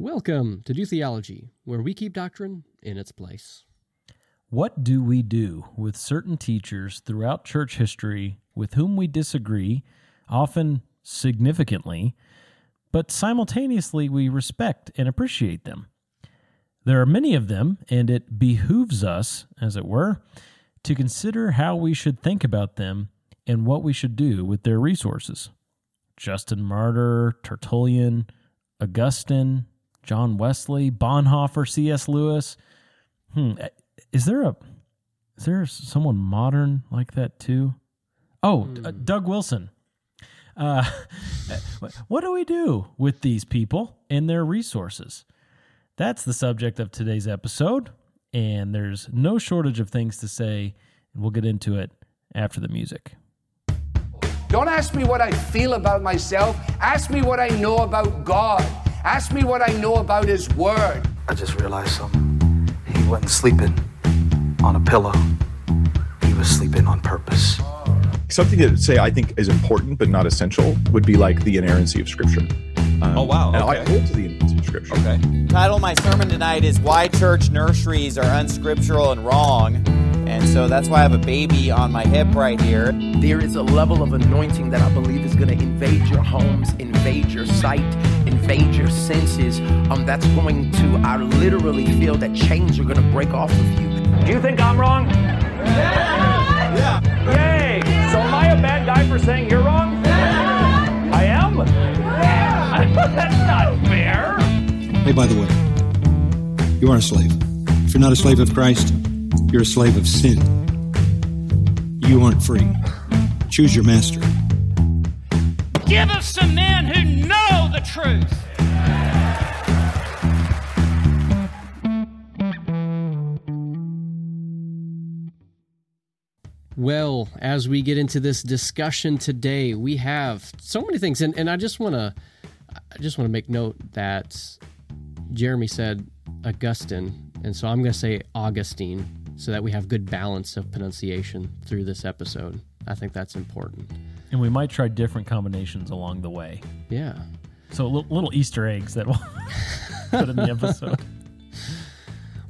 Welcome to Do Theology, where we keep doctrine in its place. What do we do with certain teachers throughout church history with whom we disagree, often significantly, but simultaneously we respect and appreciate them? There are many of them, and it behooves us, as it were, to consider how we should think about them and what we should do with their resources. Justin Martyr, Tertullian, Augustine, John Wesley, Bonhoeffer, C.S. Lewis. Hmm. Is there a is there someone modern like that too? Oh, uh, Hmm. Doug Wilson. Uh, what do we do with these people and their resources? That's the subject of today's episode, and there's no shortage of things to say, and we'll get into it after the music. Don't ask me what I feel about myself. Ask me what I know about God. Ask me what I know about His Word. I just realized something. He wasn't sleeping on a pillow. He was sleeping on purpose. something to say I think is important but not essential would be like the inerrancy of Scripture. Um, Oh, wow, And I hold to the inerrancy of Scripture. Okay. Title of my sermon tonight is Why Church Nurseries Are Unscriptural and Wrong. And so that's why I have a baby on my hip right here. There is a level of anointing that I believe is going to invade your homes, invade your sight, invade your senses. Um, that's going to, I literally feel that chains are going to break off of you. Do you think I'm wrong? Yeah. Yeah. Yay. So am I a bad guy for saying you're wrong? Yeah. I am? Yeah. That's not fair. Hey, by the way, you are a slave. If you're not a slave of Christ, you're a slave of sin. You aren't free. Choose your master. Give us some men who know the truth. Well, as we get into this discussion today, we have so many things, and, and I just want to, I just want to make note that Jeremy said Augustine, and so I'm going to say Augustine, so that we have good balance of pronunciation through this episode. I think that's important. And we might try different combinations along the way. Yeah. So little Easter eggs that we'll put in the episode.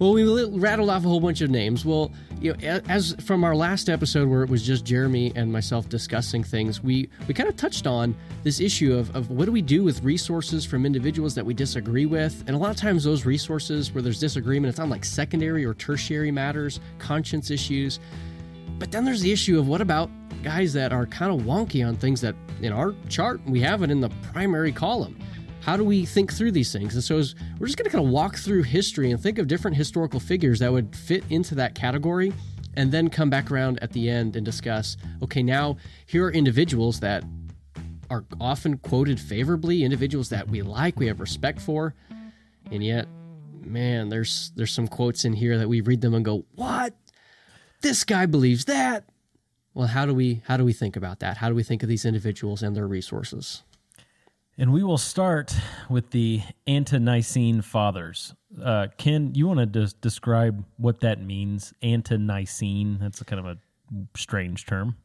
Well, we rattled off a whole bunch of names. Well, you know, as from our last episode where it was just Jeremy and myself discussing things, we we kind of touched on this issue of, of what do we do with resources from individuals that we disagree with, and a lot of times those resources where there's disagreement, it's on like secondary or tertiary matters, conscience issues. But then there's the issue of what about guys that are kind of wonky on things that in our chart we have it in the primary column. How do we think through these things? And so as, we're just going to kind of walk through history and think of different historical figures that would fit into that category and then come back around at the end and discuss okay, now here are individuals that are often quoted favorably, individuals that we like, we have respect for, and yet, man, there's there's some quotes in here that we read them and go, "What? This guy believes that." Well, how do we how do we think about that? How do we think of these individuals and their resources? And we will start with the Ante-Nicene Fathers. Uh, Ken, you want to des- describe what that means? Ante-Nicene. That's a kind of a strange term.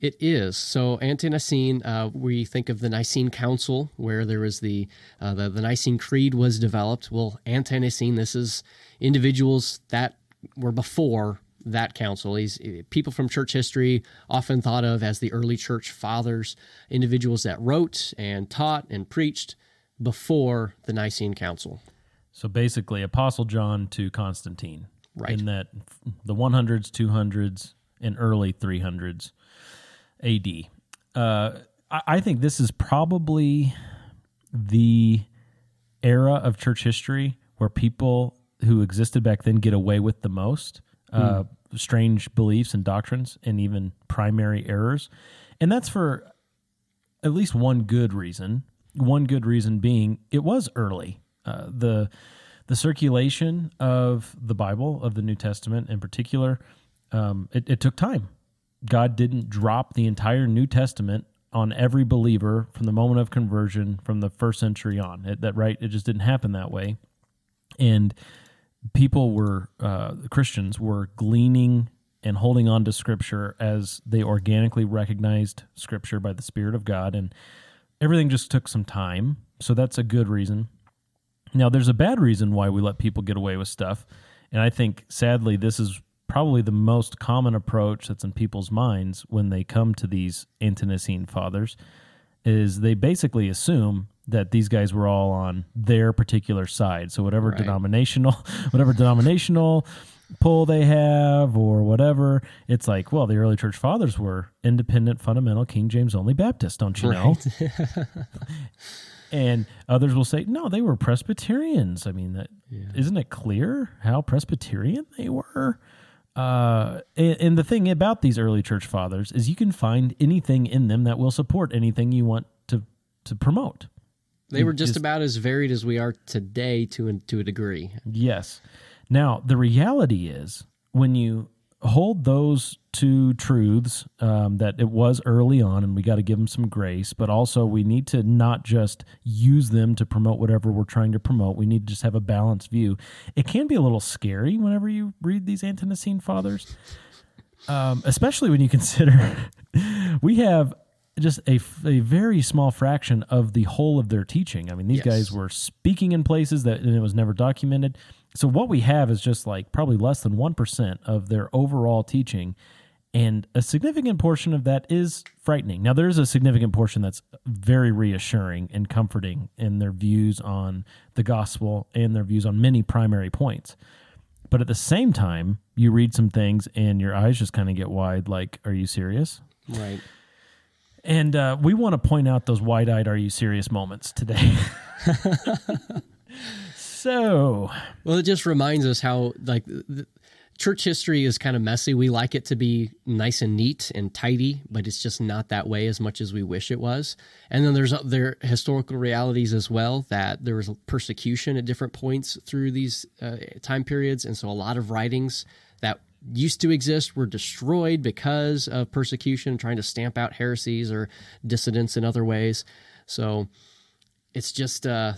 It is so ante-Nicene. Uh, we think of the Nicene Council, where there was the, uh, the the Nicene Creed was developed. Well, ante-Nicene. This is individuals that were before that council. These people from church history, often thought of as the early church fathers, individuals that wrote and taught and preached before the Nicene Council. So basically, Apostle John to Constantine. Right. In that the 100s, 200s, and early 300s AD. Uh, I, I think this is probably the era of church history where people who existed back then get away with the most uh, strange beliefs and doctrines and even primary errors. And that's for at least one good reason. One good reason being it was early. Uh, the the circulation of the Bible of the New Testament in particular, um, it, it took time. God didn't drop the entire New Testament on every believer from the moment of conversion from the first century on. It, that right? It just didn't happen that way. And people were uh, Christians were gleaning and holding on to Scripture as they organically recognized Scripture by the Spirit of God, and everything just took some time. So that's a good reason. Now, there's a bad reason why we let people get away with stuff. And I think, sadly, this is probably the most common approach that's in people's minds when they come to these Ante-Nicene fathers is they basically assume that these guys were all on their particular side. So whatever Right. denominational, whatever denominational pull they have or whatever, it's like, well, the early church fathers were independent, fundamental, King James only Baptist, don't you know? and others will say, no, they were Presbyterians. I mean, that not it clear how Presbyterian they were? Uh, and, and the thing about these early church fathers is you can find anything in them that will support anything you want to to promote. They were just Just- about as varied as we are today to an, to a degree. Yes. Now, the reality is when you hold those two truths um, that it was early on and we got to give them some grace, but also we need to not just use them to promote whatever we're trying to promote. We need to just have a balanced view. It can be a little scary whenever you read these Ante-Nicene fathers, um, especially when you consider we have just a, a very small fraction of the whole of their teaching. I mean, these Yes. guys were speaking in places that and it was never documented. So what we have is just like probably less than 1% of their overall teaching. And a significant portion of that is frightening. Now, there is a significant portion that's very reassuring and comforting in their views on the gospel and their views on many primary points. But at the same time, you read some things and your eyes just kind of get wide like, are you serious? Right. And uh, we want to point out those wide eyed, are you serious moments today. so, Well, it just reminds us how like the, church history is kind of messy. We like it to be nice and neat and tidy, but it's just not that way as much as we wish it was. And then there's other historical realities as well that there was persecution at different points through these uh, time periods, and so a lot of writings used to exist were destroyed because of persecution, trying to stamp out heresies or dissidents in other ways. So it's just uh,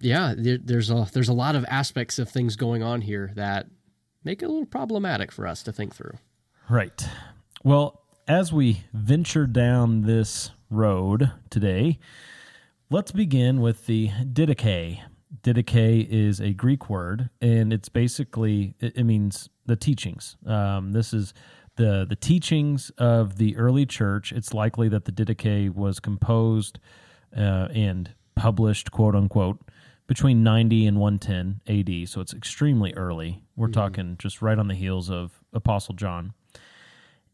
yeah, there, there's a there's a lot of aspects of things going on here that make it a little problematic for us to think through. right. Well, as we venture down this road today, let's begin with the didache. Didache is a Greek word, and it's basically it, it means the teachings. Um, this is the the teachings of the early church. It's likely that the Didache was composed uh, and published, quote unquote, between 90 and 110 AD. So it's extremely early. We're talking just right on the heels of Apostle John.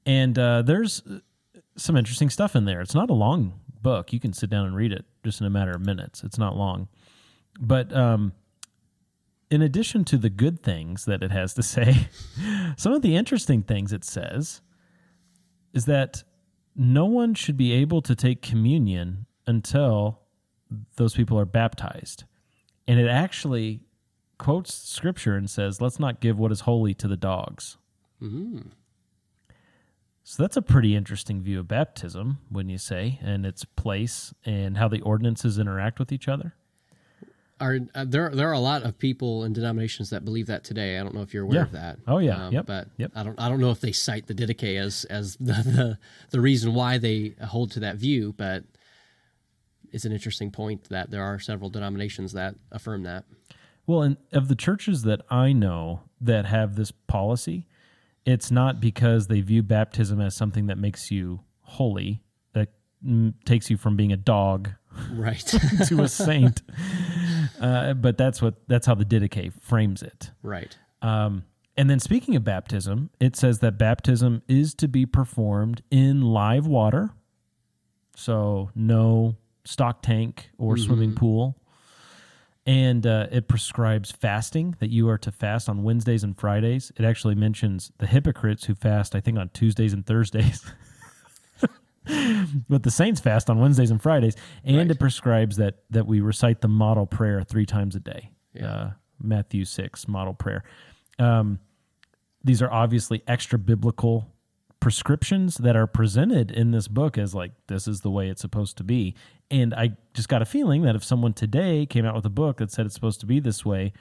And uh, there's uh, some interesting stuff in there. It's not a long book. You can sit down and read it just in a matter of minutes. It's not long. But um, in addition to the good things that it has to say, some of the interesting things it says is that no one should be able to take communion until those people are baptized. And it actually quotes scripture and says, let's not give what is holy to the dogs. Mm-hmm. So that's a pretty interesting view of baptism, wouldn't you say, and its place and how the ordinances interact with each other? Are uh, there there are a lot of people and denominations that believe that today. I don't know if you're aware Yeah. of that. Oh, yeah. Yep. But Yep. I don't I don't know if they cite the Didache as as the, the the reason why they hold to that view, but it's an interesting point that there are several denominations that affirm that. Well, and of the churches that I know that have this policy, it's not because they view baptism as something that makes you holy, that mm, takes you from being a dog Right. to a saint. Uh, but that's what that's how the Didache frames it. right. Um, and then speaking of baptism, it says that baptism is to be performed in live water. So no stock tank or swimming pool. And uh, it prescribes fasting, that you are to fast on Wednesdays and Fridays. It actually mentions the hypocrites who fast, I think, on Tuesdays and Thursdays. but the saints fast on Wednesdays and Fridays. And Right. it prescribes that, that we recite the model prayer three times a day. Uh, Matthew 6, model prayer. Um, these are obviously extra biblical prescriptions that are presented in this book as like this is the way it's supposed to be and i just got a feeling that if someone today came out with a book that said it's supposed to be this way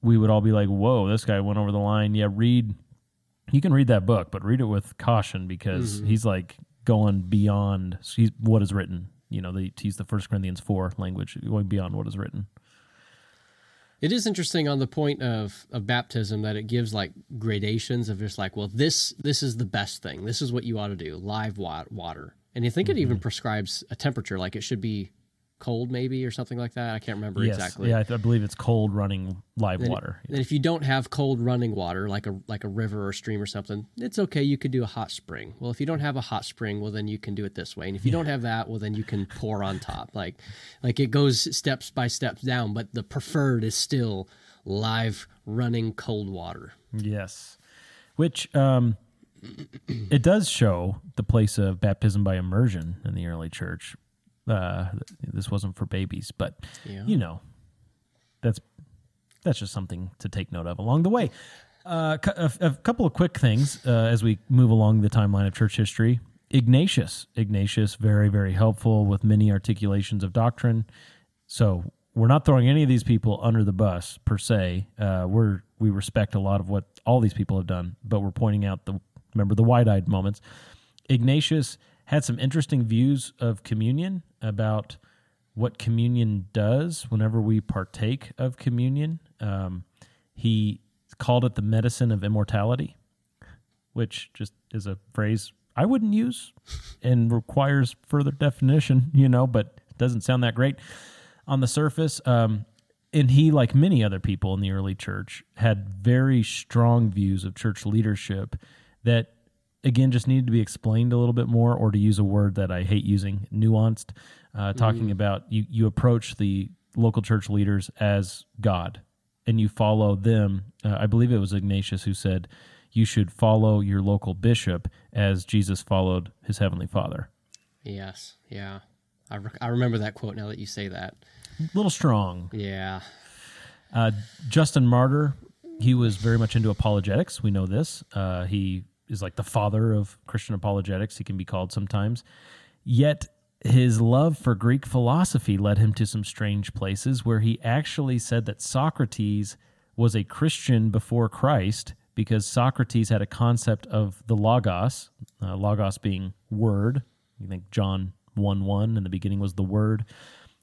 we would all be like whoa this guy went over the line yeah read you can read that book but read it with caution because he's like going beyond he's what is written you know the, he's the first corinthians 4 language going beyond what is written It is interesting on the point of, of baptism that it gives like gradations of just like, well, this this is the best thing. This is what you ought to do. Live water, and I think it even mm-hmm. prescribes a temperature, like it should be cold, maybe or something like that. I can't remember yes. exactly. Yeah, I, I believe it's cold running live Then- water. And if you don't have cold running water, like a like a river or stream or something, it's okay. You could do a hot spring. Well, if you don't have a hot spring, well then you can do it this way. And if you don't have that, well then you can pour on top. Like like it goes steps by steps down, but the preferred is still live running cold water. Yes. Which um it does show the place of baptism by immersion in the early church. Uh this wasn't for babies, but Yeah. you know, that's that's just something to take note of along the way. Uh, a, a couple of quick things uh, as we move along the timeline of church history. Ignatius, Ignatius, very very helpful with many articulations of doctrine. So we're not throwing any of these people under the bus per se. Uh, we're we respect a lot of what all these people have done, but we're pointing out the remember the wide eyed moments. Ignatius had some interesting views of communion about what communion does whenever we partake of communion. Um, he called it the medicine of immortality, which just is a phrase I wouldn't use and requires further definition, you know, but doesn't sound that great on the surface. Um, and he, like many other people in the early church, had very strong views of church leadership that, again, just needed to be explained a little bit more, or to use a word that I hate using, nuanced. Uh, talking Mm. about you, you approach the local church leaders as God, and you follow them. Uh, I believe it was Ignatius who said you should follow your local bishop as Jesus followed his heavenly Father. Yes, yeah. I, re- I remember that quote now that you say that. A little strong. Yeah. Uh, Justin Martyr, he was very much into apologetics. We know this. Uh, he is like the father of Christian apologetics, he can be called sometimes. Yet his love for Greek philosophy led him to some strange places where he actually said that Socrates was a Christian before Christ because Socrates had a concept of the logos, uh, logos being word. You think John 1 1 in the beginning was the word.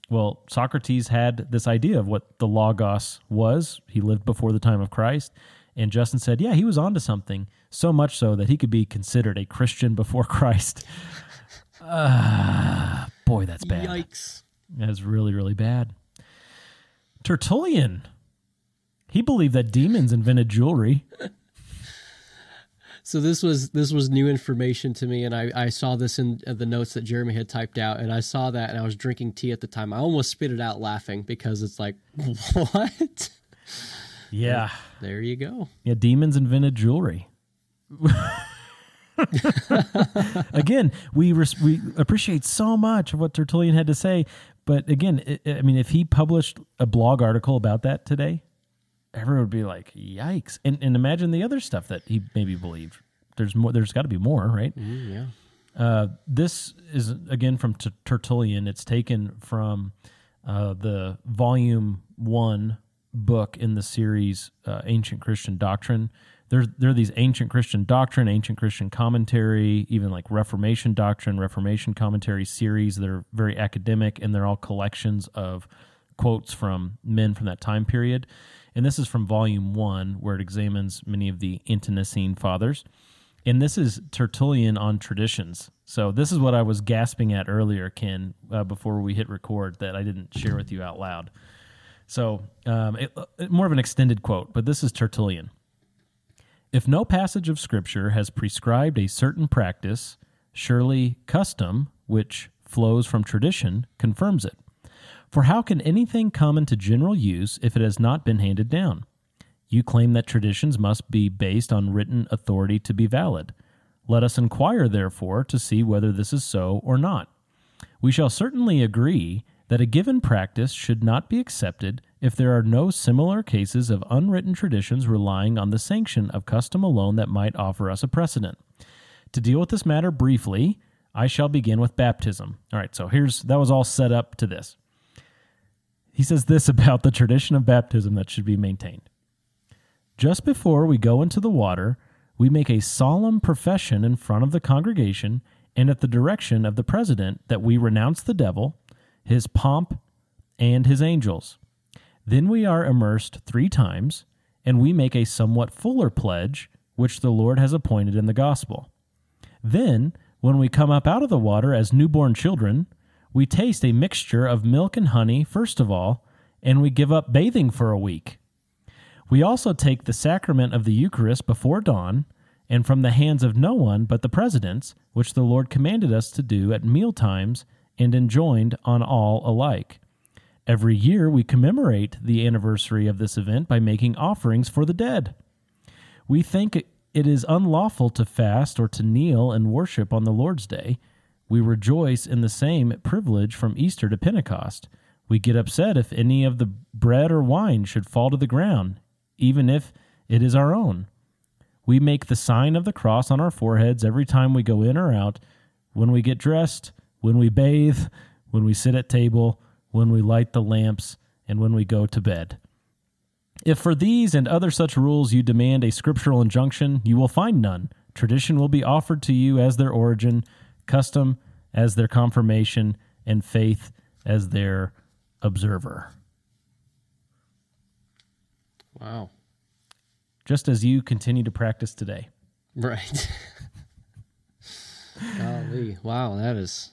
Well, Socrates had this idea of what the Logos was. He lived before the time of Christ. And Justin said, yeah, he was onto something, so much so that he could be considered a Christian before Christ. Ah, boy, that's bad. Yikes. That's really, really bad. Tertullian, he believed that demons invented jewelry. So this was this was new information to me, and I, I saw this in uh, the notes that Jeremy had typed out, and I saw that, and I was drinking tea at the time. I almost spit it out laughing because it's like, what? Yeah. There you go. Yeah, demons invented jewelry. again, we res- we appreciate so much of what Tertullian had to say, but again, i I mean, if he published a blog article about that today, everyone would be like, "Yikes!" And and imagine the other stuff that he maybe believed. There's more. There's got to be more, right? Mm, yeah. Uh, this is again from T- Tertullian. It's taken from uh, the volume one book in the series uh, Ancient Christian Doctrine. There, there are these ancient Christian doctrine, ancient Christian commentary, even like Reformation doctrine, Reformation commentary series that are very academic, and they're all collections of quotes from men from that time period. And this is from volume one, where it examines many of the Ante-Nicene fathers. And this is Tertullian on traditions. So this is what I was gasping at earlier, Ken, uh, before we hit record that I didn't share with you out loud. So um, it, it- more of an extended quote, but this is Tertullian. If no passage of Scripture has prescribed a certain practice, surely custom, which flows from tradition, confirms it. For how can anything come into general use if it has not been handed down? You claim that traditions must be based on written authority to be valid. Let us inquire, therefore, to see whether this is so or not. We shall certainly agree that a given practice should not be accepted if there are no similar cases of unwritten traditions relying on the sanction of custom alone that might offer us a precedent. To deal with this matter briefly, I shall begin with baptism. All right, so here's that was all set up to this. He says this about the tradition of baptism that should be maintained. Just before we go into the water, we make a solemn profession in front of the congregation and at the direction of the president that we renounce the devil, his pomp, and his angels. Then we are immersed three times, and we make a somewhat fuller pledge, which the Lord has appointed in the gospel. Then, when we come up out of the water as newborn children, we taste a mixture of milk and honey, first of all, and we give up bathing for a week. We also take the sacrament of the Eucharist before dawn, and from the hands of no one but the presidents, which the Lord commanded us to do at meal times and enjoined on all alike. Every year we commemorate the anniversary of this event by making offerings for the dead. We think it is unlawful to fast or to kneel and worship on the Lord's Day. We rejoice in the same privilege from Easter to Pentecost. We get upset if any of the bread or wine should fall to the ground, even if it is our own. We make the sign of the cross on our foreheads every time we go in or out, when we get dressed, when we bathe, when we sit at table, when we light the lamps, and when we go to bed. If for these and other such rules you demand a scriptural injunction, you will find none. Tradition will be offered to you as their origin, custom as their confirmation, and faith as their observer. Wow. Just as you continue to practice today. Right. Golly. Wow, that is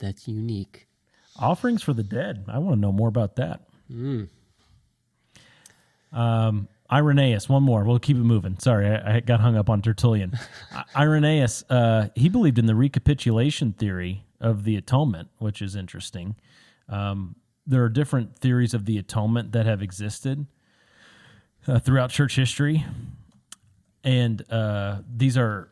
that's unique. Offerings for the dead. I want to know more about that. Mm. Um, Irenaeus, one more. We'll keep it moving. Sorry, I, I got hung up on Tertullian. Irenaeus, uh, he believed in the recapitulation theory of the atonement, which is interesting. Um, there are different theories of the atonement that have existed uh, throughout church history, and uh, these are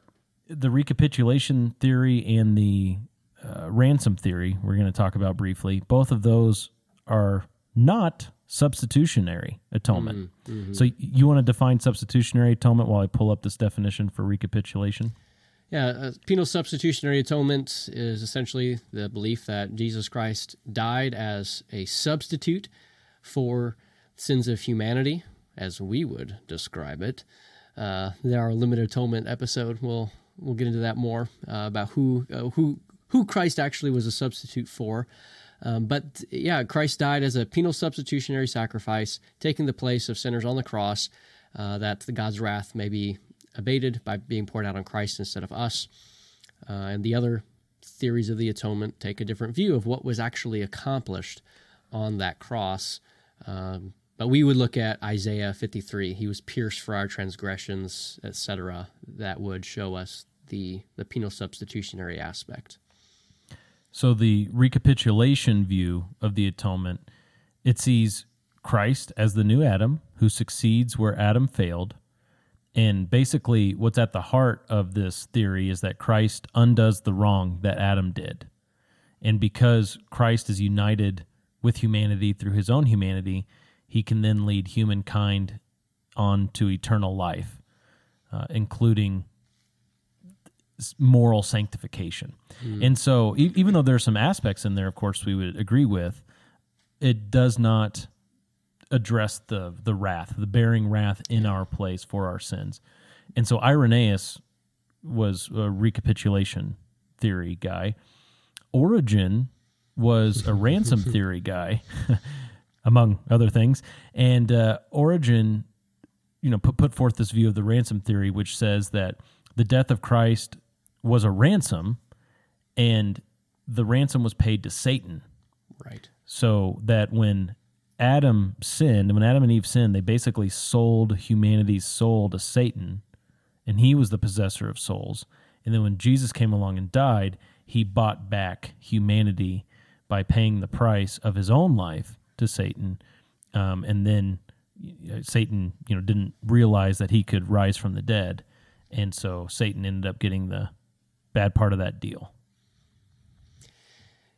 the recapitulation theory and the uh, ransom theory. We're going to talk about briefly. Both of those are not substitutionary atonement. Mm-hmm. So you want to define substitutionary atonement while I pull up this definition for recapitulation? Yeah, uh, penal substitutionary atonement is essentially the belief that Jesus Christ died as a substitute for sins of humanity, as we would describe it. Uh, there our limited atonement episode. We'll we'll get into that more uh, about who uh, who who Christ actually was a substitute for. Um, but yeah, Christ died as a penal substitutionary sacrifice, taking the place of sinners on the cross, uh, that the God's wrath may be abated by being poured out on Christ instead of us. Uh, and the other theories of the atonement take a different view of what was actually accomplished on that cross. Um, but we would look at Isaiah 53. He was pierced for our transgressions, etc. That would show us the the penal substitutionary aspect. So the recapitulation view of the atonement, it sees Christ as the new Adam who succeeds where Adam failed. And basically what's at the heart of this theory is that Christ undoes the wrong that Adam did. And because Christ is united with humanity through his own humanity, he can then lead humankind on to eternal life, uh, including moral sanctification. Hmm. And so, e- even though there are some aspects in there, of course, we would agree with, it does not address the the wrath, the bearing wrath in our place for our sins. And so, Irenaeus was a recapitulation theory guy. Origen was a ransom theory guy, among other things. And uh, Origen, you know, put put forth this view of the ransom theory, which says that the death of Christ was a ransom, and the ransom was paid to Satan. Right. So that when Adam sinned, when Adam and Eve sinned, they basically sold humanity's soul to Satan, and he was the possessor of souls. And then when Jesus came along and died, he bought back humanity by paying the price of his own life to Satan. Um, and then uh, Satan, you know, didn't realize that he could rise from the dead, and so Satan ended up getting the bad part of that deal.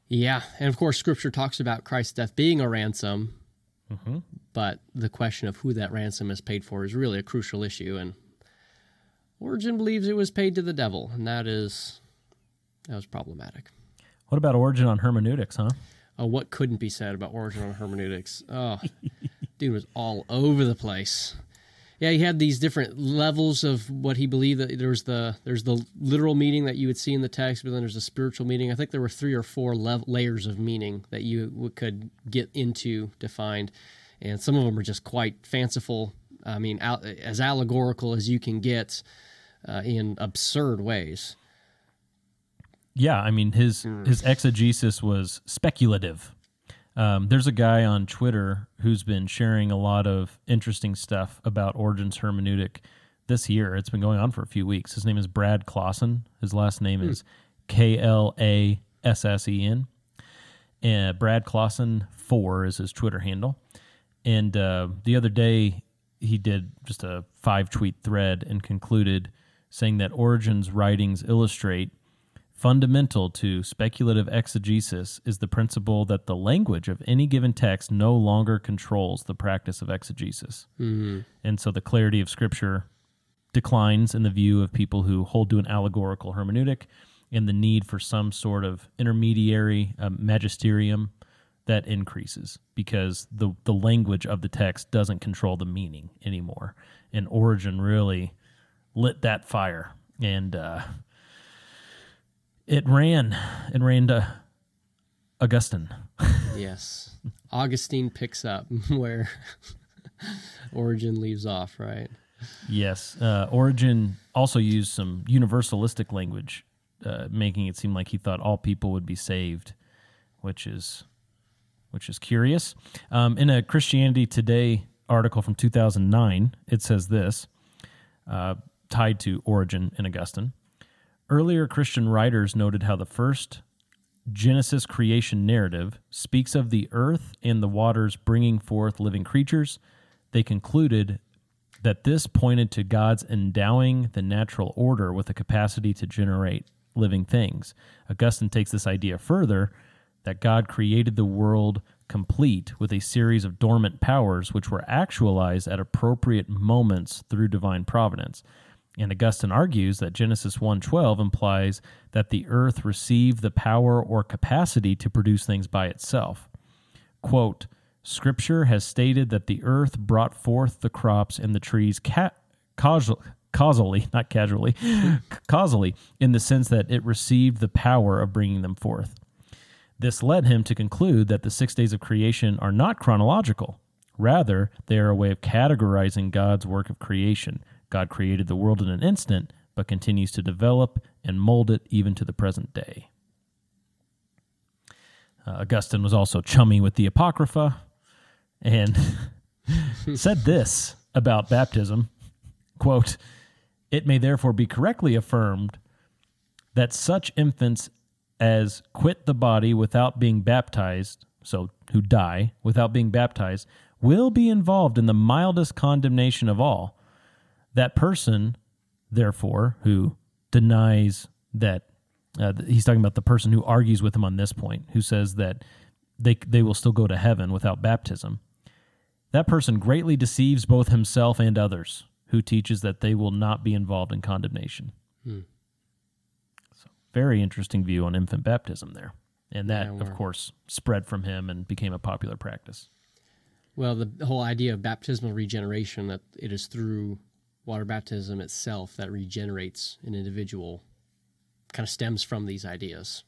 Yeah, and of course, Scripture talks about Christ's death being a ransom, mm-hmm. but the question of who that ransom is paid for is really a crucial issue. And Origen believes it was paid to the devil, and that is that was problematic. What about Origen on hermeneutics, huh? Oh, what couldn't be said about Origen on hermeneutics? Oh, dude was all over the place yeah, he had these different levels of what he believed. That there was the there's the literal meaning that you would see in the text, but then there's a spiritual meaning. I think there were three or four layers of meaning that you could get into to find. and some of them are just quite fanciful. I mean, al- as allegorical as you can get uh, in absurd ways. Yeah, I mean his his exegesis was speculative. Um, there's a guy on Twitter who's been sharing a lot of interesting stuff about Origen's hermeneutic this year. It's been going on for a few weeks. His name is Brad Klassen. His last name is K L A S S E N. And Brad Klassen four is his Twitter handle. And uh, the other day, he did just a five tweet thread and concluded saying that Origen's writings illustrate fundamental to speculative exegesis is the principle that the language of any given text no longer controls the practice of exegesis. Mhm. And so the clarity of Scripture declines in the view of people who hold to an allegorical hermeneutic and the need for some sort of intermediary um, magisterium that increases because the the language of the text doesn't control the meaning anymore and Origen really lit that fire and uh, it ran it ran to augustine Yes. Augustine picks up where Origen leaves off, right? Yes, uh, Origen also used some universalistic language, uh, making it seem like he thought all people would be saved, which is which is curious. Um, in a Christianity Today article from 2009, it says this, uh, tied to Origen and Augustine. Earlier Christian writers noted how the first Genesis creation narrative speaks of the earth and the waters bringing forth living creatures. They concluded that this pointed to God's endowing the natural order with the capacity to generate living things. Augustine takes this idea further that God created the world complete with a series of dormant powers which were actualized at appropriate moments through divine providence. And Augustine argues that Genesis 1:12 implies that the earth received the power or capacity to produce things by itself. Quote, Scripture has stated that the earth brought forth the crops and the trees ca- causal, causally, not casually, causally, in the sense that it received the power of bringing them forth. This led him to conclude that the six days of creation are not chronological. Rather, they are a way of categorizing God's work of creation. God created the world in an instant, but continues to develop and mold it even to the present day. Uh, Augustine was also chummy with the Apocrypha and said this about baptism quote, It may therefore be correctly affirmed that such infants as quit the body without being baptized, so who die without being baptized, will be involved in the mildest condemnation of all. That person, therefore, who denies that uh, he's talking about the person who argues with him on this point, who says that they they will still go to heaven without baptism. That person greatly deceives both himself and others, who teaches that they will not be involved in condemnation. Hmm. Very interesting view on infant baptism there, and that, Yeah, of course, spread from him and became a popular practice. Well, the whole idea of baptismal regeneration that it is through water baptism itself that regenerates an individual kind of stems from these ideas.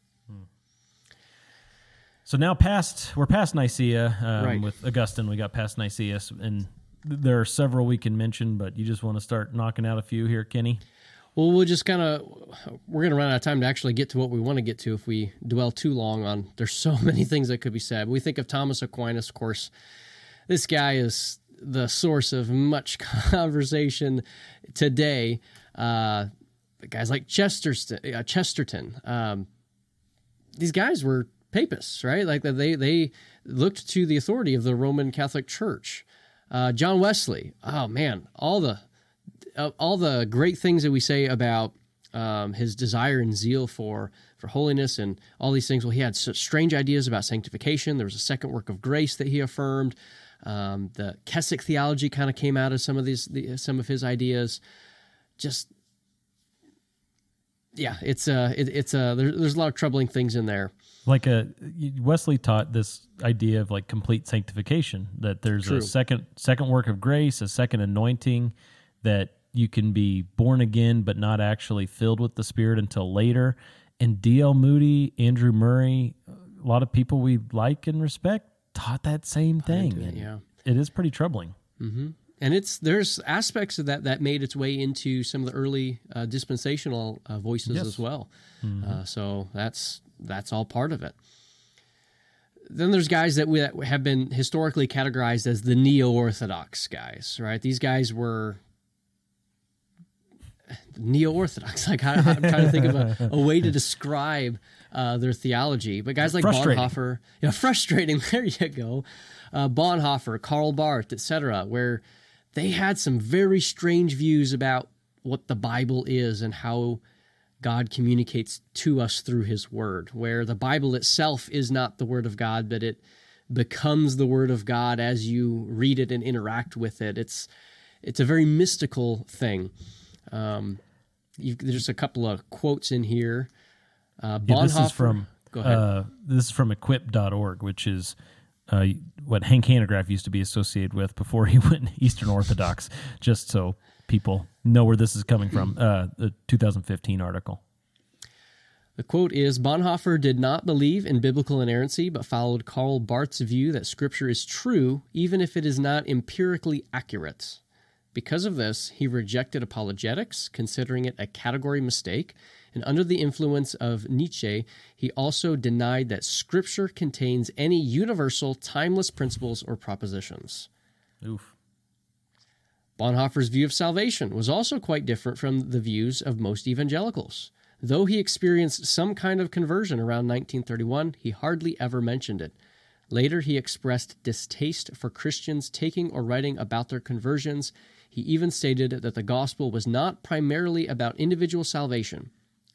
So now past we're past Nicaea um, Right. with Augustine. We got past Nicaea, and there are several we can mention, but you just want to start knocking out a few here, Kenny. Well, we'll just kind of we're going to run out of time to actually get to what we want to get to if we dwell too long on. There's so many things that could be said. We think of Thomas Aquinas, of course. This guy is the source of much conversation today. Uh, guys like Chesterton, uh, Chesterton. Um, these guys were papists, right? Like they they looked to the authority of the Roman Catholic Church. Uh, John Wesley. Oh man, all the uh, all the great things that we say about um, his desire and zeal for for holiness and all these things. Well, he had such strange ideas about sanctification. There was a second work of grace that he affirmed. Um, the Keswick theology kind of came out of some of these the, some of his ideas. Just yeah, it's uh, it, it's uh, there, there's a lot of troubling things in there. Like a Wesley taught this idea of like complete sanctification that there's True. a second second work of grace, a second anointing that you can be born again but not actually filled with the Spirit until later. And D.L. Moody, Andrew Murray, a lot of people we like and respect taught that same thing. it, yeah. it is pretty troubling. hmm And it's there's aspects of that that made its way into some of the early uh, dispensational uh, voices Yes. as well. Mhm. Uh, so that's that's all part of it. Then there's guys that, we, that have been historically categorized as the neo-orthodox guys, right? These guys were neo-orthodox. Like I, I'm trying to think of a, a way to describe uh, their theology. But guys like. Bonhoeffer, yeah, frustrating. There you go. Uh, Bonhoeffer, Karl Barth, etc., where they had some very strange views about what the Bible is and how God communicates to us through His Word. Where the Bible itself is not the Word of God, but it becomes the Word of God as you read it and interact with it. It's it's a very mystical thing. Um, you, there's a couple of quotes in here. Uh, Yeah, this is from Go ahead. Uh, this is from equip.org, which is uh, what Hank Hanegraaff used to be associated with before he went Eastern Orthodox. Just so people know where this is coming from. Uh, the 2015 article. The quote is Bonhoeffer did not believe in biblical inerrancy, but followed Karl Barth's view that Scripture is true even if it is not empirically accurate. Because of this, he rejected apologetics, considering it a category mistake, and under the influence of Nietzsche, he also denied that Scripture contains any universal, timeless principles or propositions. Oof. Bonhoeffer's view of salvation was also quite different from the views of most evangelicals. Though he experienced some kind of conversion around 1931, he hardly ever mentioned it. Later, he expressed distaste for Christians taking or writing about their conversions. He even stated that the gospel was not primarily about individual salvation.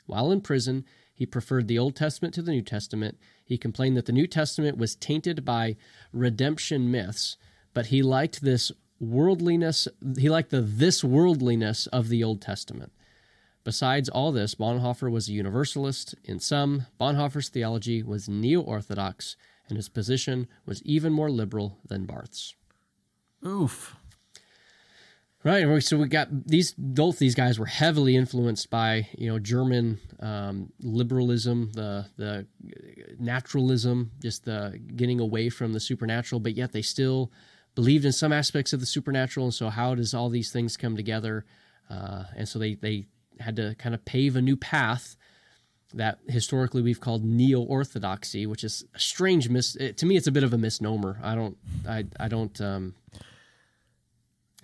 While in prison, he preferred the Old Testament to the New Testament. He complained that the New Testament was tainted by redemption myths, but he liked this worldliness, he liked the this worldliness of the Old Testament. Besides all this, Bonhoeffer was a universalist. In sum, Bonhoeffer's theology was neo orthodox, and his position was even more liberal than Barth's. Oof. Right. So we got these. Both these guys were heavily influenced by you know German um, liberalism, the the naturalism, just the getting away from the supernatural, but yet they still believed in some aspects of the supernatural. And so, how does all these things come together? Uh, and so they they had to kind of pave a new path that historically we've called neo orthodoxy, which is a strange mis. It, to me, it's a bit of a misnomer. I don't. I I don't. Um,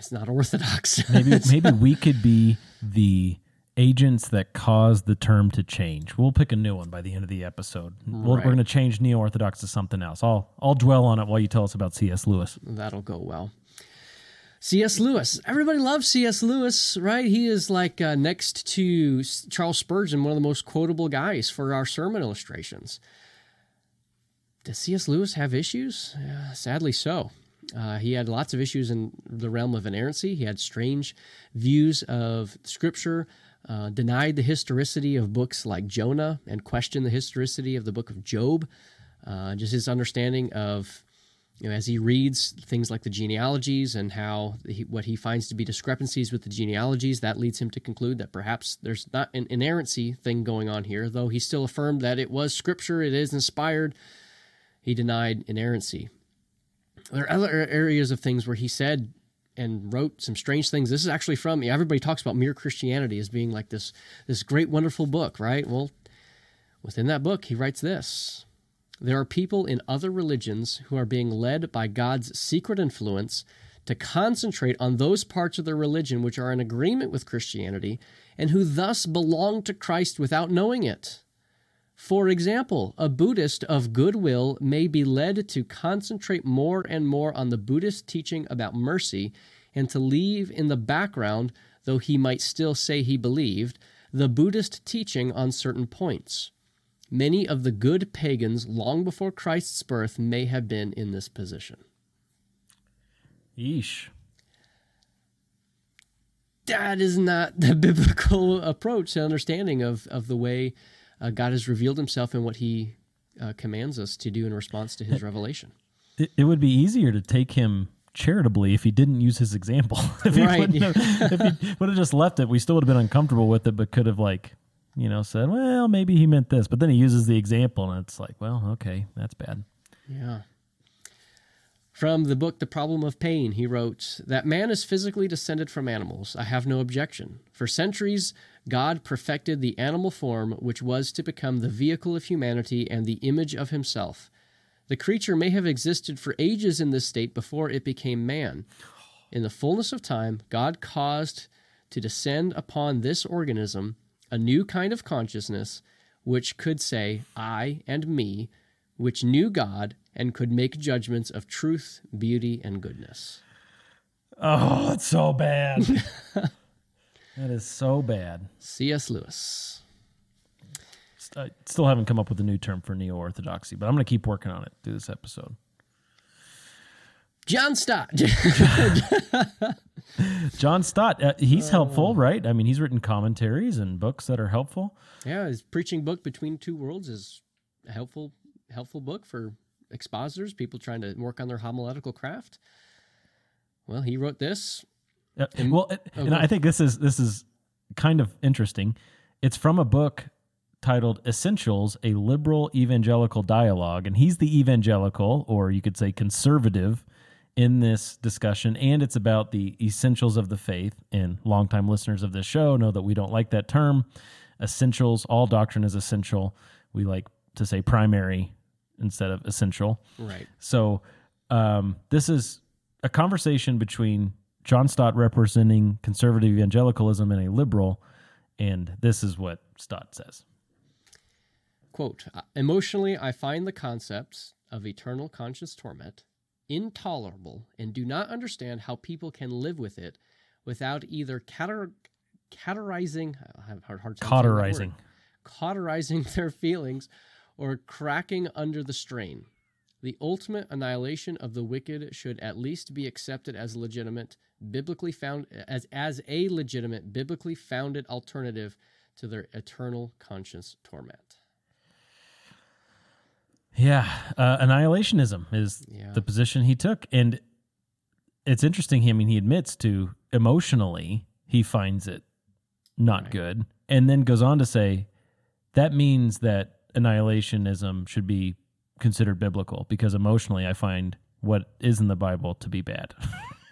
it's not orthodox. Maybe maybe we could be the agents that cause the term to change. We'll pick a new one by the end of the episode. We'll, Right. We're going to change neo orthodox to something else. I'll I'll dwell on it while you tell us about C.S. Lewis. That'll go well. C.S. Lewis. Everybody loves C.S. Lewis, right? He is like uh, next to Charles Spurgeon, one of the most quotable guys for our sermon illustrations. Does C.S. Lewis have issues? Uh, sadly so. Uh, he had lots of issues in the realm of inerrancy. He had strange views of Scripture, uh, denied the historicity of books like Jonah, and questioned the historicity of the book of Job. Uh, just his understanding of you know, as he reads things like the genealogies and how he, what he finds to be discrepancies with the genealogies, that leads him to conclude that perhaps there's not an inerrancy thing going on here, though he still affirmed that it was scripture, it is inspired. He denied inerrancy. There are other areas of things where he said and wrote some strange things. This is actually from everybody talks about Mere Christianity as being like this this great wonderful book, right? Well, within that book, he writes this. There are people in other religions who are being led by God's secret influence to concentrate on those parts of their religion which are in agreement with Christianity and who thus belong to Christ without knowing it. For example, a Buddhist of goodwill may be led to concentrate more and more on the Buddhist teaching about mercy and to leave in the background, though he might still say he believed, the Buddhist teaching on certain points. Many of the good pagans long before Christ's birth may have been in this position. Yeesh. That is not the biblical approach to understanding of, of the way uh, God has revealed himself and what he uh, commands us to do in response to his revelation. It, it would be easier to take him charitably if he didn't use his example. if, he Right. have, if he would have just left it, we still would have been uncomfortable with it, but could have like, you know, said, well, maybe he meant this. But then he uses the example, and it's like, well, okay, that's bad. Yeah. From the book The Problem of Pain, he wrote that man is physically descended from animals. I have no objection. For centuries, God perfected the animal form, which was to become the vehicle of humanity and the image of himself. The creature may have existed for ages in this state before it became man. In the fullness of time, God caused to descend upon this organism a new kind of consciousness which could say, I and me, which knew God and could make judgments of truth, beauty, and goodness. Oh, it's so bad. that is so bad. C.S. Lewis. I still haven't come up with a new term for neo orthodoxy, but I'm going to keep working on it through this episode. John Stott. John Stott, uh, he's helpful, right? I mean, he's written commentaries and books that are helpful. yeah, his preaching book Between Two Worlds is a helpful helpful book for expositors, people trying to work on their homiletical craft. Well, he wrote this. Yeah, And- well, oh, and I think this is this is kind of interesting. It's from a book titled "Essentials: A Liberal Evangelical Dialogue," and he's the evangelical, or you could say conservative, in this discussion. And it's about the essentials of the faith. And longtime listeners of this show know that we don't like that term. Essentials. All doctrine is essential. We like to say primary instead of essential. Right. So um, this is a conversation between John Stott representing conservative evangelicalism and a liberal, and this is what Stott says. Quote Emotionally, I find the concepts of eternal conscious torment intolerable and do not understand how people can live with it without either catar- categorizing, I have hard, hard time saying word. Cauterizing. cauterizing their feelings or cracking under the strain. The ultimate annihilation of the wicked should at least be accepted as legitimate, biblically found as as a legitimate, biblically founded alternative to their eternal conscience torment. Yeah, uh, annihilationism is Yeah. the position he took, and it's interesting. I mean, he admits to emotionally he finds it not good, and then goes on to say that means that annihilationism should be considered biblical because emotionally I find what is in the Bible to be bad.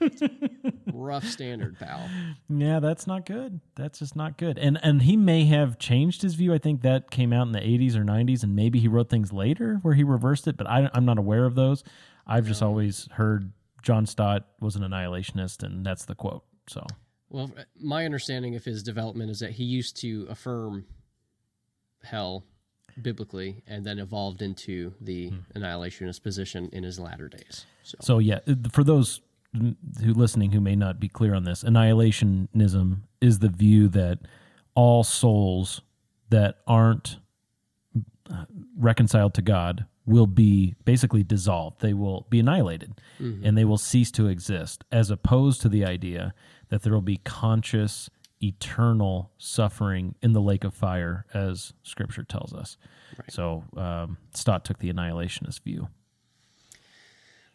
Rough standard, pal. Yeah, that's not good. That's just not good. And and he may have changed his view. I think that came out in the 80s or 90s, and maybe he wrote things later where he reversed it. But I, I'm not aware of those. I've just always heard John Stott was an annihilationist, and that's the quote. So Well, my understanding of his development is that he used to affirm hell biblically and then evolved into the annihilationist position in his latter days. So, so yeah, for those who listening who may not be clear on this, annihilationism is the view that all souls that aren't uh, reconciled to God will be basically dissolved. They will be annihilated Mhm. and they will cease to exist, as opposed to the idea that there will be conscious, eternal suffering in the lake of fire, as Scripture tells us. So um, Stott took the annihilationist view.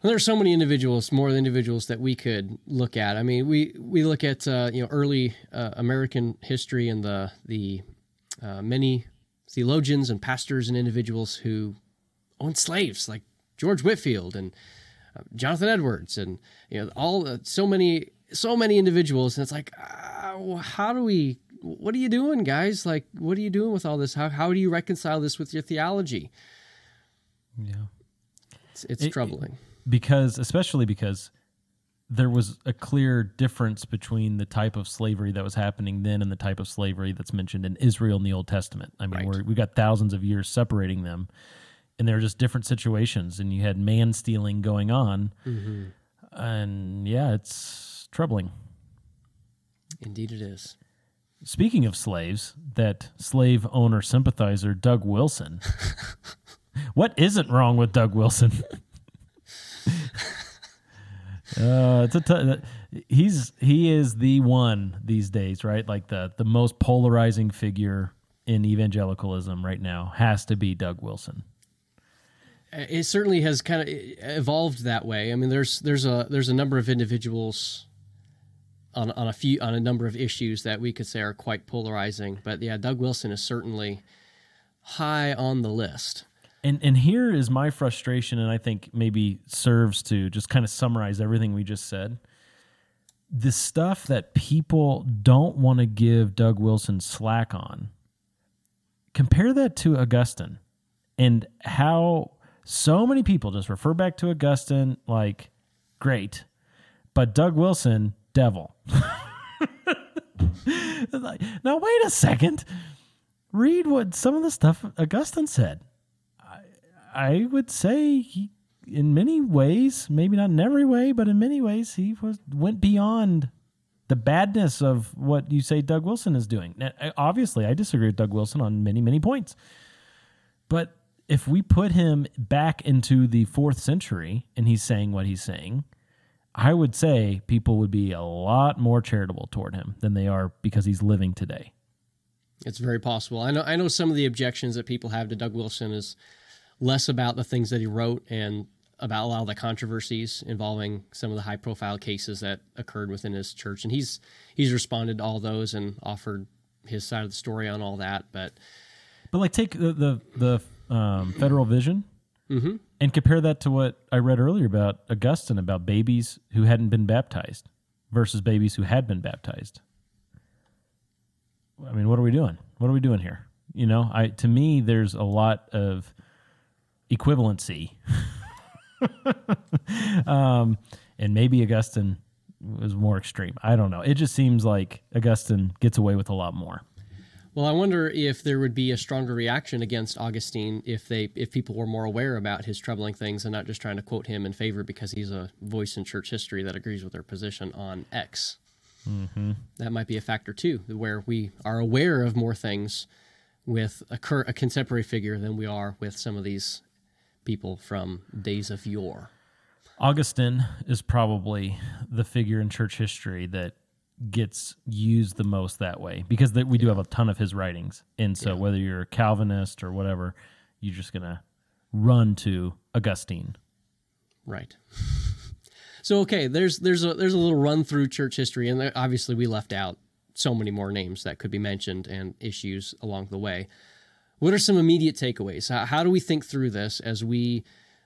Well, there are so many individuals, more than individuals that we could look at. I mean, we we look at uh, you know early uh, American history and the the uh, many theologians and pastors and individuals who owned slaves, like George Whitefield and uh, Jonathan Edwards, and you know all uh, so many so many individuals, and it's like, uh, how do we? What are you doing, guys? Like, what are you doing with all this? How how do you reconcile this with your theology? Yeah, it's, it's It- troubling. because especially because there was a clear difference between the type of slavery that was happening then and the type of slavery that's mentioned in Israel in the Old Testament. I mean, we're, we got thousands of years separating them, and they're just different situations. And you had man stealing going on, Mhm. and yeah, it's troubling. Indeed, it is. Speaking of slaves, that slave owner sympathizer Doug Wilson. what isn't wrong with Doug Wilson? uh, it's a t- uh, he's he is the one these days, right? Like the the most polarizing figure in evangelicalism right now has to be Doug Wilson. Uh, it certainly has kind of uh, evolved that way. I mean, there's there's a there's a number of individuals on on a few on a number of issues that we could say are quite polarizing. But yeah, Doug Wilson is certainly high on the list. And and here is my frustration, and I think maybe serves to just kind of summarize everything we just said. The stuff that people don't want to give Doug Wilson slack on. Compare that to Augustine and how so many people just refer back to Augustine like great, but Doug Wilson, devil. Now wait a second. Read what some of the stuff Augustine said. I, I would say he, in many ways, maybe not in every way, but in many ways, he was went beyond the badness of what you say Doug Wilson is doing. Now, obviously, I disagree with Doug Wilson on many, many points. But if we put him back into the fourth century and he's saying what he's saying, I would say people would be a lot more charitable toward him than they are because he's living today. It's very possible. I know. I know some of the objections that people have to Doug Wilson is less about the things that he wrote and about a lot of the controversies involving some of the high profile cases that occurred within his church, and he's he's responded to all those and offered his side of the story on all that. But But like take the the, the um, federal vision Mhm. And compare that to what I read earlier about Augustine about babies who hadn't been baptized versus babies who had been baptized. I mean, what are we doing? What are we doing here? You know, I to me there's a lot of equivalency. um, and maybe Augustine was more extreme. I don't know. It just seems like Augustine gets away with a lot more. Well, I wonder if there would be a stronger reaction against Augustine if they if people were more aware about his troubling things and not just trying to quote him in favor because he's a voice in church history that agrees with their position on X. Mm-hmm. That might be a factor too, where we are aware of more things with a, cur- a contemporary figure than we are with some of these people from days of yore. Augustine is probably the figure in church history that gets used the most that way because we do have a ton of his writings. And so whether you're a Calvinist or whatever, you're just going to run to Augustine. Right. So okay, there's there's a there's a little run through church history, and there- obviously we left out so many more names that could be mentioned and issues along the way. What are some immediate takeaways? How, how do we think through this as we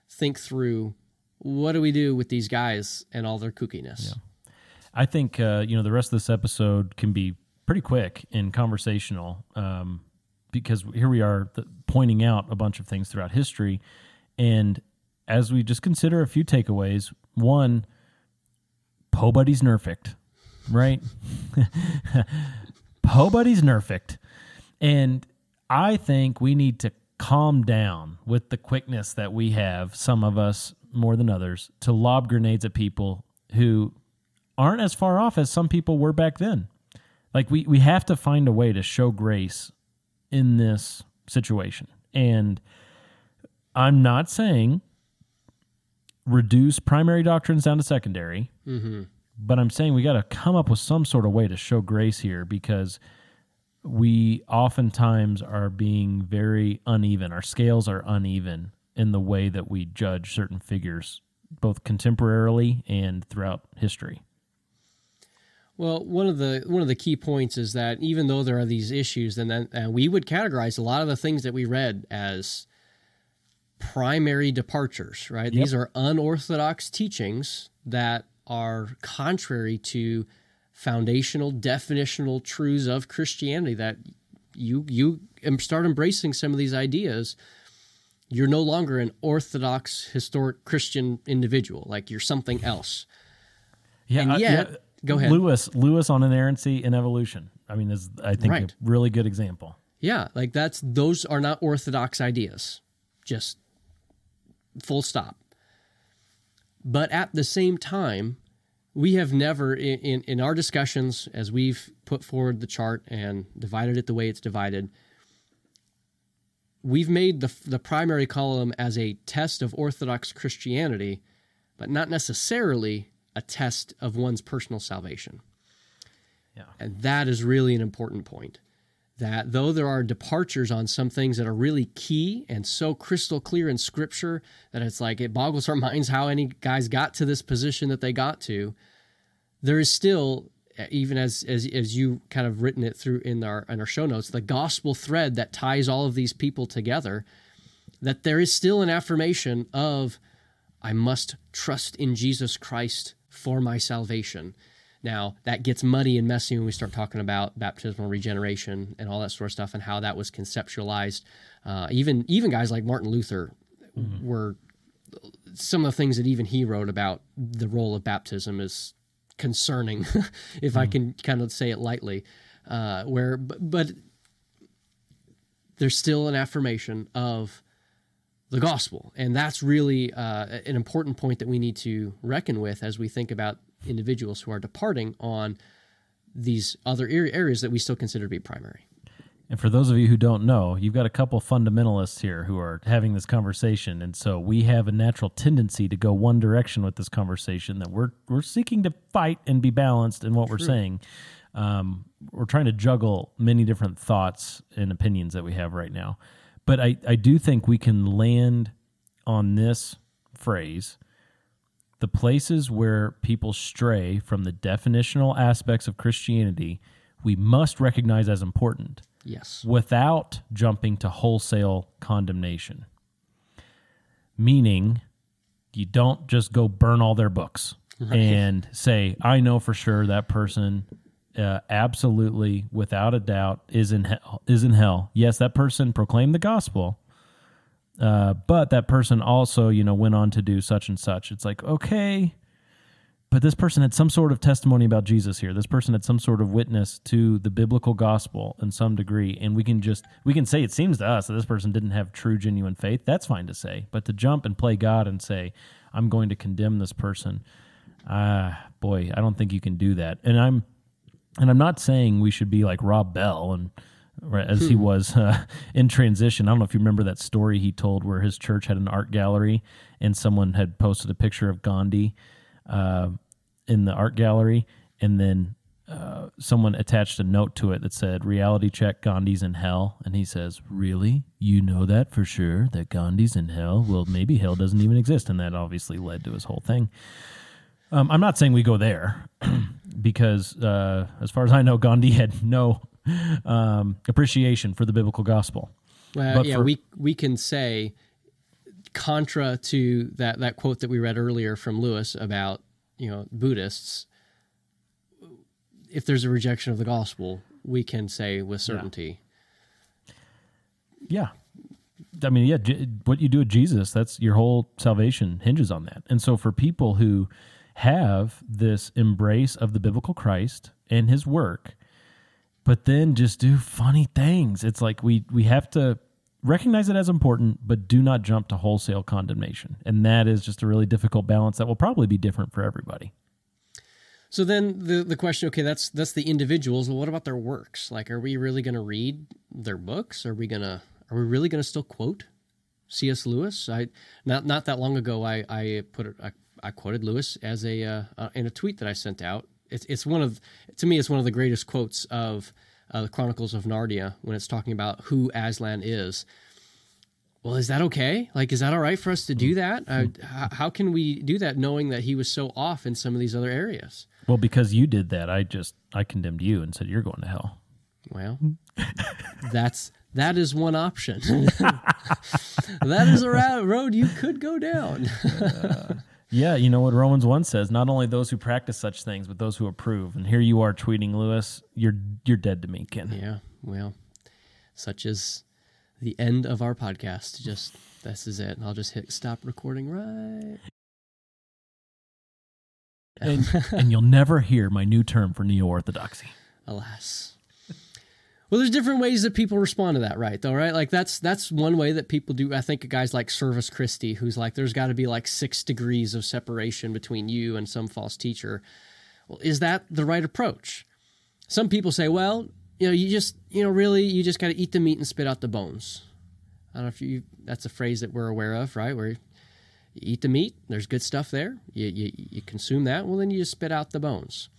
think through what do we do with these guys and all their kookiness? I think uh, you know the rest of this episode can be pretty quick and conversational um, because here we are pointing out a bunch of things throughout history, and as we just consider a few takeaways, one, Poe Buddy's nerfed, right? Poe Buddy's nerfed, and I think we need to calm down with the quickness that we have, some of us more than others, to lob grenades at people who aren't as far off as some people were back then. Like we we have to find a way to show grace in this situation. And I'm not saying reduce primary doctrines down to secondary, Mm-hmm. but I'm saying we got to come up with some sort of way to show grace here because we oftentimes are being very uneven. Our scales are uneven in the way that we judge certain figures, both contemporarily and throughout history. Well, one of the one of the key points is that even though there are these issues, and then uh, we would categorize a lot of the things that we read as primary departures. Right? Yep. These are unorthodox teachings that are contrary to foundational definitional truths of Christianity. That you you start embracing some of these ideas. You're no longer an orthodox historic Christian individual. Like you're something else. Yeah, and uh, yeah, go ahead. Lewis, Lewis on inerrancy and evolution. I mean, is I think Right. a really good example. Yeah, like that's those are not orthodox ideas. Just full stop. But at the same time, we have never in, in, in our discussions as we've put forward the chart and divided it the way it's divided, we've made the the primary column as a test of orthodox Christianity, but not necessarily a test of one's personal salvation. Yeah. And that is really an important point. That though there are departures on some things that are really key and so crystal clear in scripture that it's like it boggles our minds how any guys got to this position that they got to, there is still even as as as you kind of written it through in our in our show notes, the gospel thread that ties all of these people together. that there is still an affirmation of I must trust in Jesus Christ for my salvation. Now, that gets muddy and messy when we start talking about baptismal regeneration and all that sort of stuff and how that was conceptualized. Uh, even even guys like Martin Luther were some of the things that even he wrote about the role of baptism is concerning, if I can kind of say it lightly. Uh, where, but, but there's still an affirmation of the gospel, and that's really uh, an important point that we need to reckon with as we think about individuals who are departing on these other areas that we still consider to be primary. And for those of you who don't know, you've got a couple fundamentalists here who are having this conversation, and so we have a natural tendency to go one direction with this conversation. That we're we're seeking to fight and be balanced in what we're saying. Um, we're trying to juggle many different thoughts and opinions that we have right now, but I I do think we can land on this phrase. The places where people stray from the definitional aspects of Christianity, we must recognize as important Yes. without jumping to wholesale condemnation. Meaning, you don't just go burn all their books Right. and say, I know for sure that person uh, absolutely, without a doubt, is in hell. Is in hell. Yes, that person proclaimed the gospel, uh, but that person also, you know, went on to do such and such. It's like, okay, but this person had some sort of testimony about Jesus here. This person had some sort of witness to the biblical gospel in some degree, and we can just we can say it seems to us that this person didn't have true, genuine faith. That's fine to say, but to jump and play God and say, "I'm going to condemn this person," ah, boy, I don't think you can do that. And I'm and I'm not saying we should be like Rob Bell and as he Hmm. was uh, in transition. I don't know if you remember that story he told where his church had an art gallery and someone had posted a picture of Gandhi uh, in the art gallery, and then uh, someone attached a note to it that said "Reality check: Gandhi's in hell." And he says, "Really? You know that for sure? That Gandhi's in hell? Well, maybe hell doesn't even exist." And that obviously led to his whole thing. Um, I'm not saying we go there because, uh, as far as I know, Gandhi had no um, appreciation for the biblical gospel. Well, But yeah, for- we we can say contra to that that quote that we read earlier from Lewis about you know Buddhists. If there's a rejection of the gospel, we can say with certainty. Yeah. I mean, yeah, what you do with Jesus, that's your whole salvation hinges on that. And so for people who have this embrace of the biblical Christ and his work, but then just do funny things, it's like we we have to recognize it as important, but do not jump to wholesale condemnation. And that is just a really difficult balance that will probably be different for everybody. So then the the question, okay, that's that's the individuals. Well, what about their works? Like, are we really going to read their books? Are we gonna are we really going to still quote C.S. Lewis? I not not that long ago, I I put it, I, quoted Lewis as a uh, uh, in a tweet that I sent out. It's it's one of to me it's one of the greatest quotes of uh, the Chronicles of Narnia when it's talking about who Aslan is. Well, is that okay? Like, is that all right for us to do that? Uh, h- how can we do that knowing that he was so off in some of these other areas? Well, because you did that, I just I condemned you and said you're going to hell. Well, that's that is one option. that is a road you could go down. Yeah, you know what Romans 1 says, not only those who practice such things, but those who approve. And here you are tweeting Lewis, you're you're dead to me, Ken. yeah, well, such is the end of our podcast. Just this is it. And I'll just hit stop recording right. And, and you'll never hear my new term for neo-orthodoxy. Alas. Well, there's different ways that people respond to that, right? Though, right? Like that's that's one way that people do. I think guys like Service Christie, who's like, there's got to be like six degrees of separation between you and some false teacher. Well, is that the right approach? Some people say, well, you know, you just, you know, really, you just got to eat the meat and spit out the bones. I don't know if you. That's a phrase that we're aware of, right? Where you eat the meat, there's good stuff there. You you, you consume that. Well, then you just spit out the bones.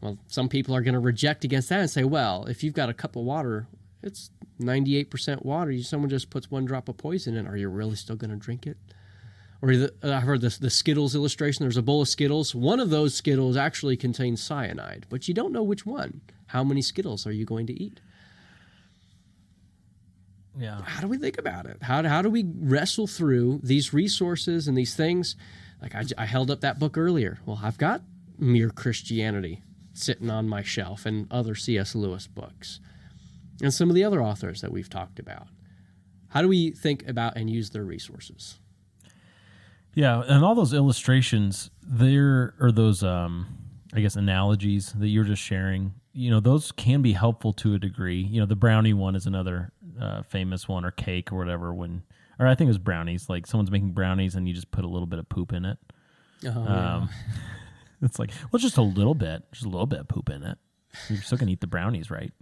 Well, some people are going to reject against that and say, well, if you've got a cup of water, it's 98% water. You, someone just puts one drop of poison in. Are you really still going to drink it? Or the, I've heard this, the Skittles illustration. There's a bowl of Skittles. One of those Skittles actually contains cyanide, but you don't know which one. How many Skittles are you going to eat? Yeah. how do we think about it? How, how do we wrestle through these resources and these things? Like I, I held up that book earlier. Well, I've got Mere Christianity sitting on my shelf and other C.S. Lewis books and some of the other authors that we've talked about. How do we think about and use their resources? Yeah, and all those illustrations there or those um I guess analogies that you're just sharing, you know, those can be helpful to a degree. You know, the brownie one is another uh, famous one or cake or whatever when or I think it was brownies, like someone's making brownies and you just put a little bit of poop in it. Oh, yeah. It's like, well, just a little bit, just a little bit of poop in it. You're still gonna eat the brownies, right?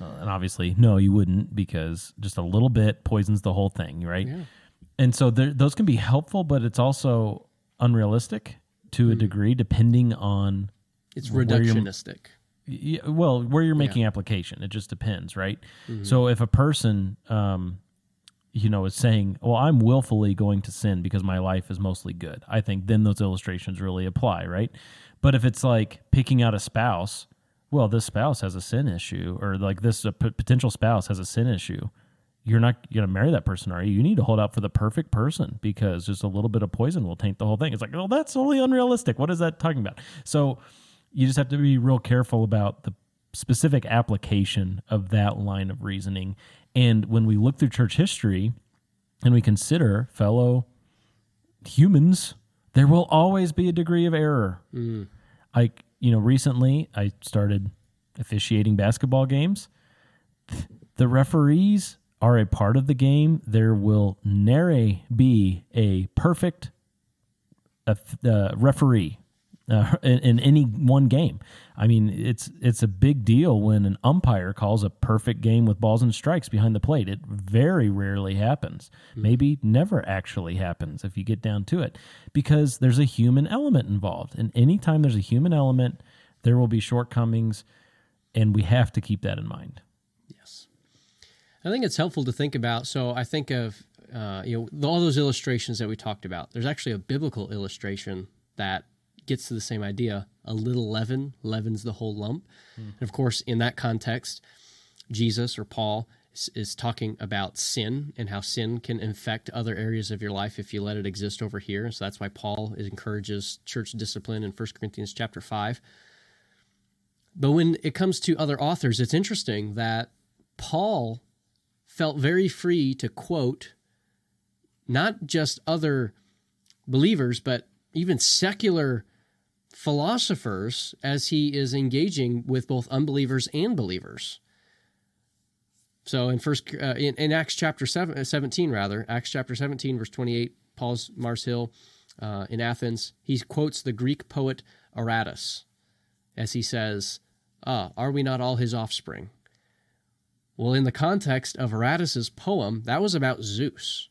Uh, and obviously, no, you wouldn't because just a little bit poisons the whole thing, right? Yeah. And so there, those can be helpful, but it's also unrealistic to a degree, depending on It's reductionistic. yeah, well, where you're making application, it just depends, right? So if a person, um, you know, is saying, "Well, I'm willfully going to sin because my life is mostly good," I think then those illustrations really apply, right? But if it's like picking out a spouse, well, this spouse has a sin issue, or like this p- potential spouse has a sin issue. You're not going to marry that person, are you? You need to hold out for the perfect person because just a little bit of poison will taint the whole thing. It's like, oh, that's totally unrealistic. What is that talking about? So you just have to be real careful about the specific application of that line of reasoning. And when we look through church history and we consider fellow humans, there will always be a degree of error. I, you know, recently I started officiating basketball games. The referees are a part of the game. There will never be a perfect uh, referee uh, in, in any one game. I mean, it's it's a big deal when an umpire calls a perfect game with balls and strikes behind the plate. It very rarely happens. Maybe never actually happens if you get down to it, because there's a human element involved. And anytime there's a human element, there will be shortcomings, and we have to keep that in mind. Yes. I think it's helpful to think about. So I think of uh, you know all those illustrations that we talked about. There's actually a biblical illustration that gets to the same idea. A little leaven leavens the whole lump. And of course, in that context, Jesus or Paul is, is talking about sin and how sin can infect other areas of your life if you let it exist over here. So that's why Paul encourages church discipline in 1 Corinthians chapter 5. But when it comes to other authors, it's interesting that Paul felt very free to quote not just other believers, but even secular philosophers as he is engaging with both unbelievers and believers. So in first uh, in, in Acts chapter seven, uh, 17 rather Acts chapter 17 verse 28 Paul's Mars Hill uh, in Athens he quotes the Greek poet Aratus as he says ah are we not all his offspring well in the context of Aratus's poem that was about Zeus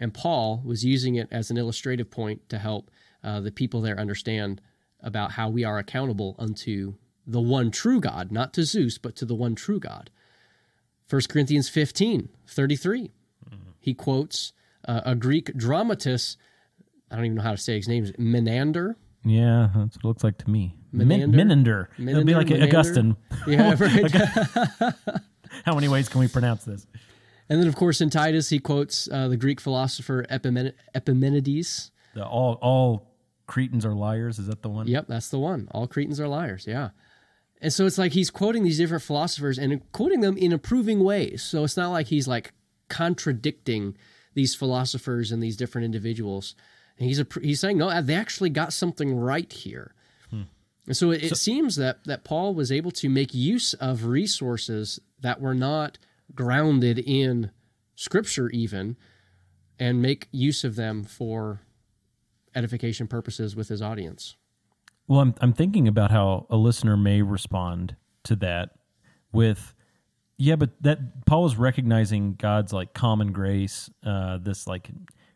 and Paul was using it as an illustrative point to help uh, the people there understand about how we are accountable unto the one true God, not to Zeus, but to the one true God. 1 Corinthians 15, 33. He quotes uh, a Greek dramatist, I don't even know how to say his name, Menander. Yeah, that's what it looks like to me. Menander? Min- Menander. It'll be like Menander? Augustine. Yeah, right. How many ways can we pronounce this? and then, of course, in Titus, he quotes uh, the Greek philosopher Epimen- Epimenides. The all all Cretans are liars. Is that the one? Yep, that's the one. All Cretans are liars. Yeah. And so it's like he's quoting these different philosophers and quoting them in approving ways. So it's not like he's like contradicting these philosophers and these different individuals. And he's a, he's saying no, uh, they actually got something right here. Hmm. And so it, it seems that that Paul was able to make use of resources that were not grounded in Scripture, even, and make use of them for edification purposes with his audience. Well, I'm I'm thinking about how a listener may respond to that with yeah, but that Paul was recognizing God's like common grace, uh, this like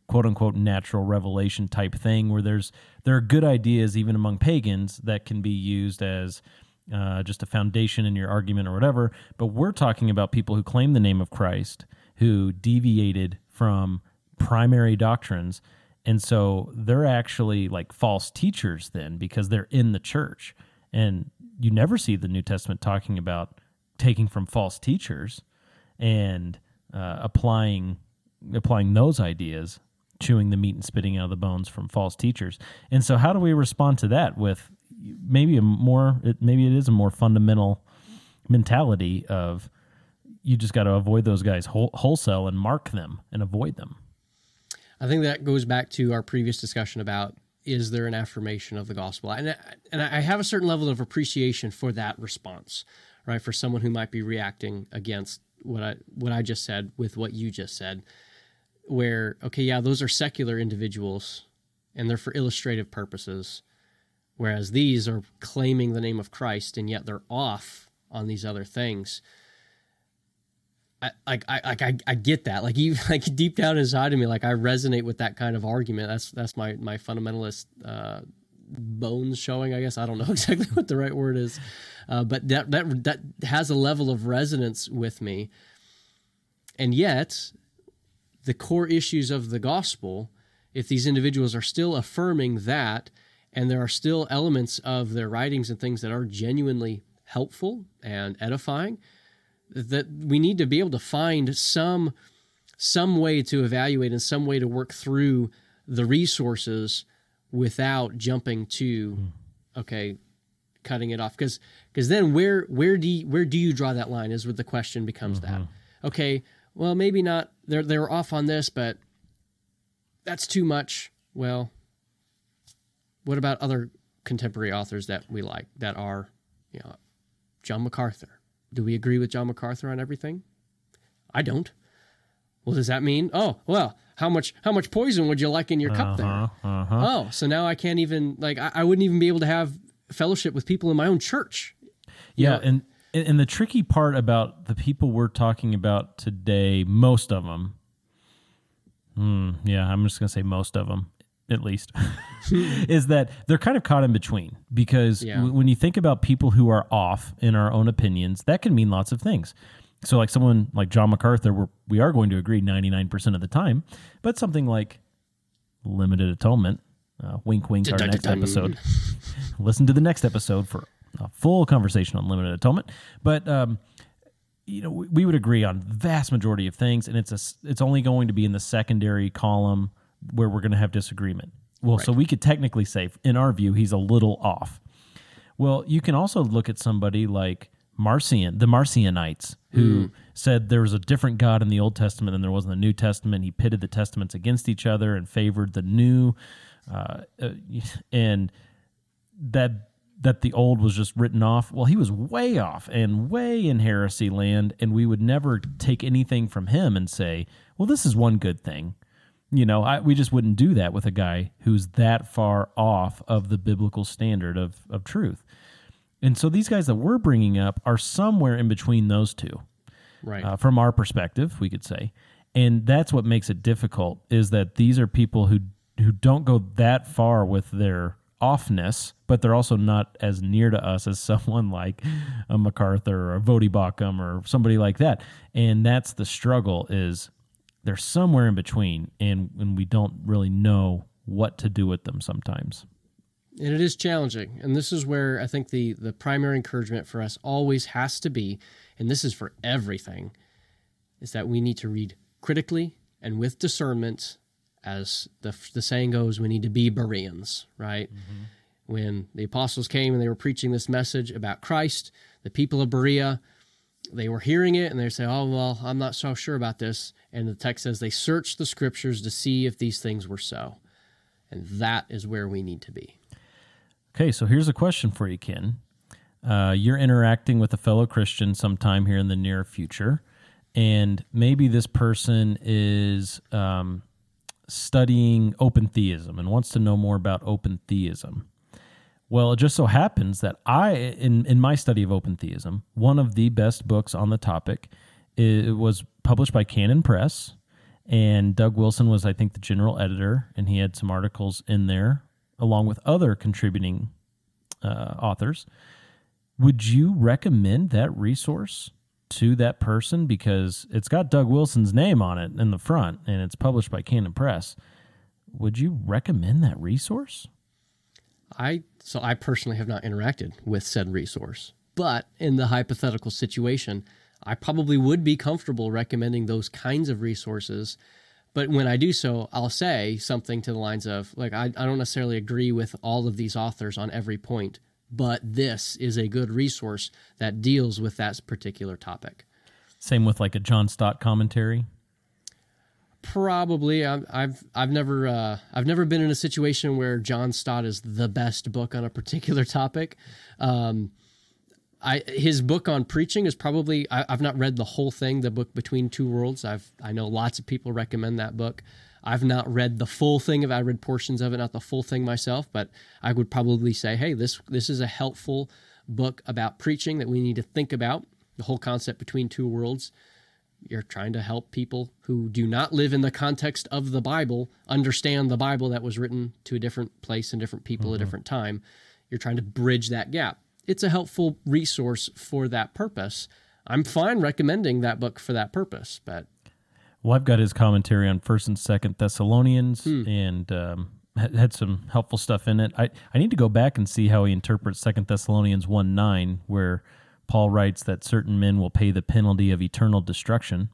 quote unquote natural revelation type thing where there's there are good ideas even among pagans that can be used as uh, just a foundation in your argument or whatever. But we're talking about people who claim the name of Christ who deviated from primary doctrines. And so they're actually like false teachers then because they're in the church. And you never see the New Testament talking about taking from false teachers. and uh, applying applying those ideas, chewing the meat and spitting out the bones from false teachers. And so, how do we respond to that with maybe a more maybe it is a more fundamental mentality of you just got to avoid those guys whole, wholesale and mark them and avoid them. I think that goes back to our previous discussion about is there an affirmation of the gospel? And, and I have a certain level of appreciation for that response, right? For someone who might be reacting against what I what I just said with what you just said, where okay, yeah, those are secular individuals, and they're for illustrative purposes, whereas these are claiming the name of Christ, and yet they're off on these other things. I, like I like I, I get that. Like you like deep down inside of me like I resonate with that kind of argument. That's that's my my fundamentalist uh, bones showing I guess. I don't know exactly what the right word is. Uh, but that that that has a level of resonance with me. And yet the core issues of the gospel if these individuals are still affirming that and there are still elements of their writings and things that are genuinely helpful and edifying that we need to be able to find some some way to evaluate and some way to work through the resources without jumping to hmm. okay cutting it off. Because because then where where do you, where do you draw that line is where the question becomes that. Mm-hmm. Okay well maybe not they're they're off on this but that's too much. Well what about other contemporary authors that we like that are you know John MacArthur do we agree with John MacArthur on everything? I don't. Well, does that mean? Oh, well, how much how much poison would you like in your cup there? Uh-huh. Oh, so now I can't even like I, I wouldn't even be able to have fellowship with people in my own church. Yeah, and and the tricky part about the people we're talking about today, most of them, hmm, yeah, I'm just gonna say most of them, at least, is that they're kind of caught in between because Yeah. w- when you think about people who are off in our own opinions, that can mean lots of things. So, like someone like John MacArthur, we're, we are going to agree 99% of the time, but something like limited atonement, uh, wink, wink, our next episode. Listen to the next episode for a full conversation on limited atonement. But um, you know, we, we would agree on vast majority of things, and it's a it's only going to be in the secondary column where we're going to have disagreement. Well, so we could technically say, in our view, he's a little off. Well, you can also look at somebody like Marcion, the Marcionites, who said there was a different God in the Old Testament than there was in the New Testament. He pitted the testaments against each other and favored the new, uh, uh, and that that the old was just written off. Well, he was way off and way in heresy land, and we would never take anything from him and say, "Well, this is one good thing." You know, I, we just wouldn't do that with a guy who's that far off of the biblical standard of of truth. And so these guys that we're bringing up are somewhere in between those two, Right. uh, from our perspective, we could say. And that's what makes it difficult is that these are people who who don't go that far with their offness, but they're also not as near to us as someone like a MacArthur or a Baucham or somebody like that. And that's the struggle is they're somewhere in between and, and we don't really know what to do with them sometimes. and it is challenging. And this is where i think the the primary encouragement for us always has to be and this is for everything is that we need to read critically and with discernment as the the saying goes we need to be bereans right? Mm-hmm. When the apostles came and they were preaching this message about christ the people of berea they were hearing it and they say oh well i'm not so sure about this and the text says they searched the scriptures to see if these things were so and that is where we need to be Okay, so here's a question for you, Ken. Uh, you're interacting with a fellow Christian sometime here in the near future, and maybe this person is um, studying open theism and wants to know more about open theism. Well, it just so happens that I, in, in my study of open theism, one of the best books on the topic it was published by Canon Press, and Doug Wilson was, I think, the general editor, and he had some articles in there along with other contributing uh, authors. Would you recommend that resource to that person because it's got Doug Wilson's name on it in the front and it's published by Canon Press? Would you recommend that resource? I so I personally have not interacted with said resource, but in the hypothetical situation, I probably would be comfortable recommending those kinds of resources. But when I do so, I'll say something to the lines of, like, I, I don't necessarily agree with all of these authors on every point, but this is a good resource that deals with that particular topic. Same with like a John Stott commentary. Probably, I've I've, I've never uh, I've never been in a situation where John Stott is the best book on a particular topic. Um, I his book on preaching is probably I, I've not read the whole thing. The book Between Two Worlds. I've I know lots of people recommend that book. I've not read the full thing of. I read portions of it, not the full thing myself. But I would probably say, hey, this this is a helpful book about preaching that we need to think about the whole concept between two worlds. You're trying to help people who do not live in the context of the Bible understand the Bible that was written to a different place and different people at a different time. You're trying to bridge that gap. It's a helpful resource for that purpose. I'm fine recommending that book for that purpose, but Well, I've got his commentary on First and Second Thessalonians, and um, had, had some helpful stuff in it. I I need to go back and see how he interprets Second Thessalonians one nine, where Paul writes that certain men will pay the penalty of eternal destruction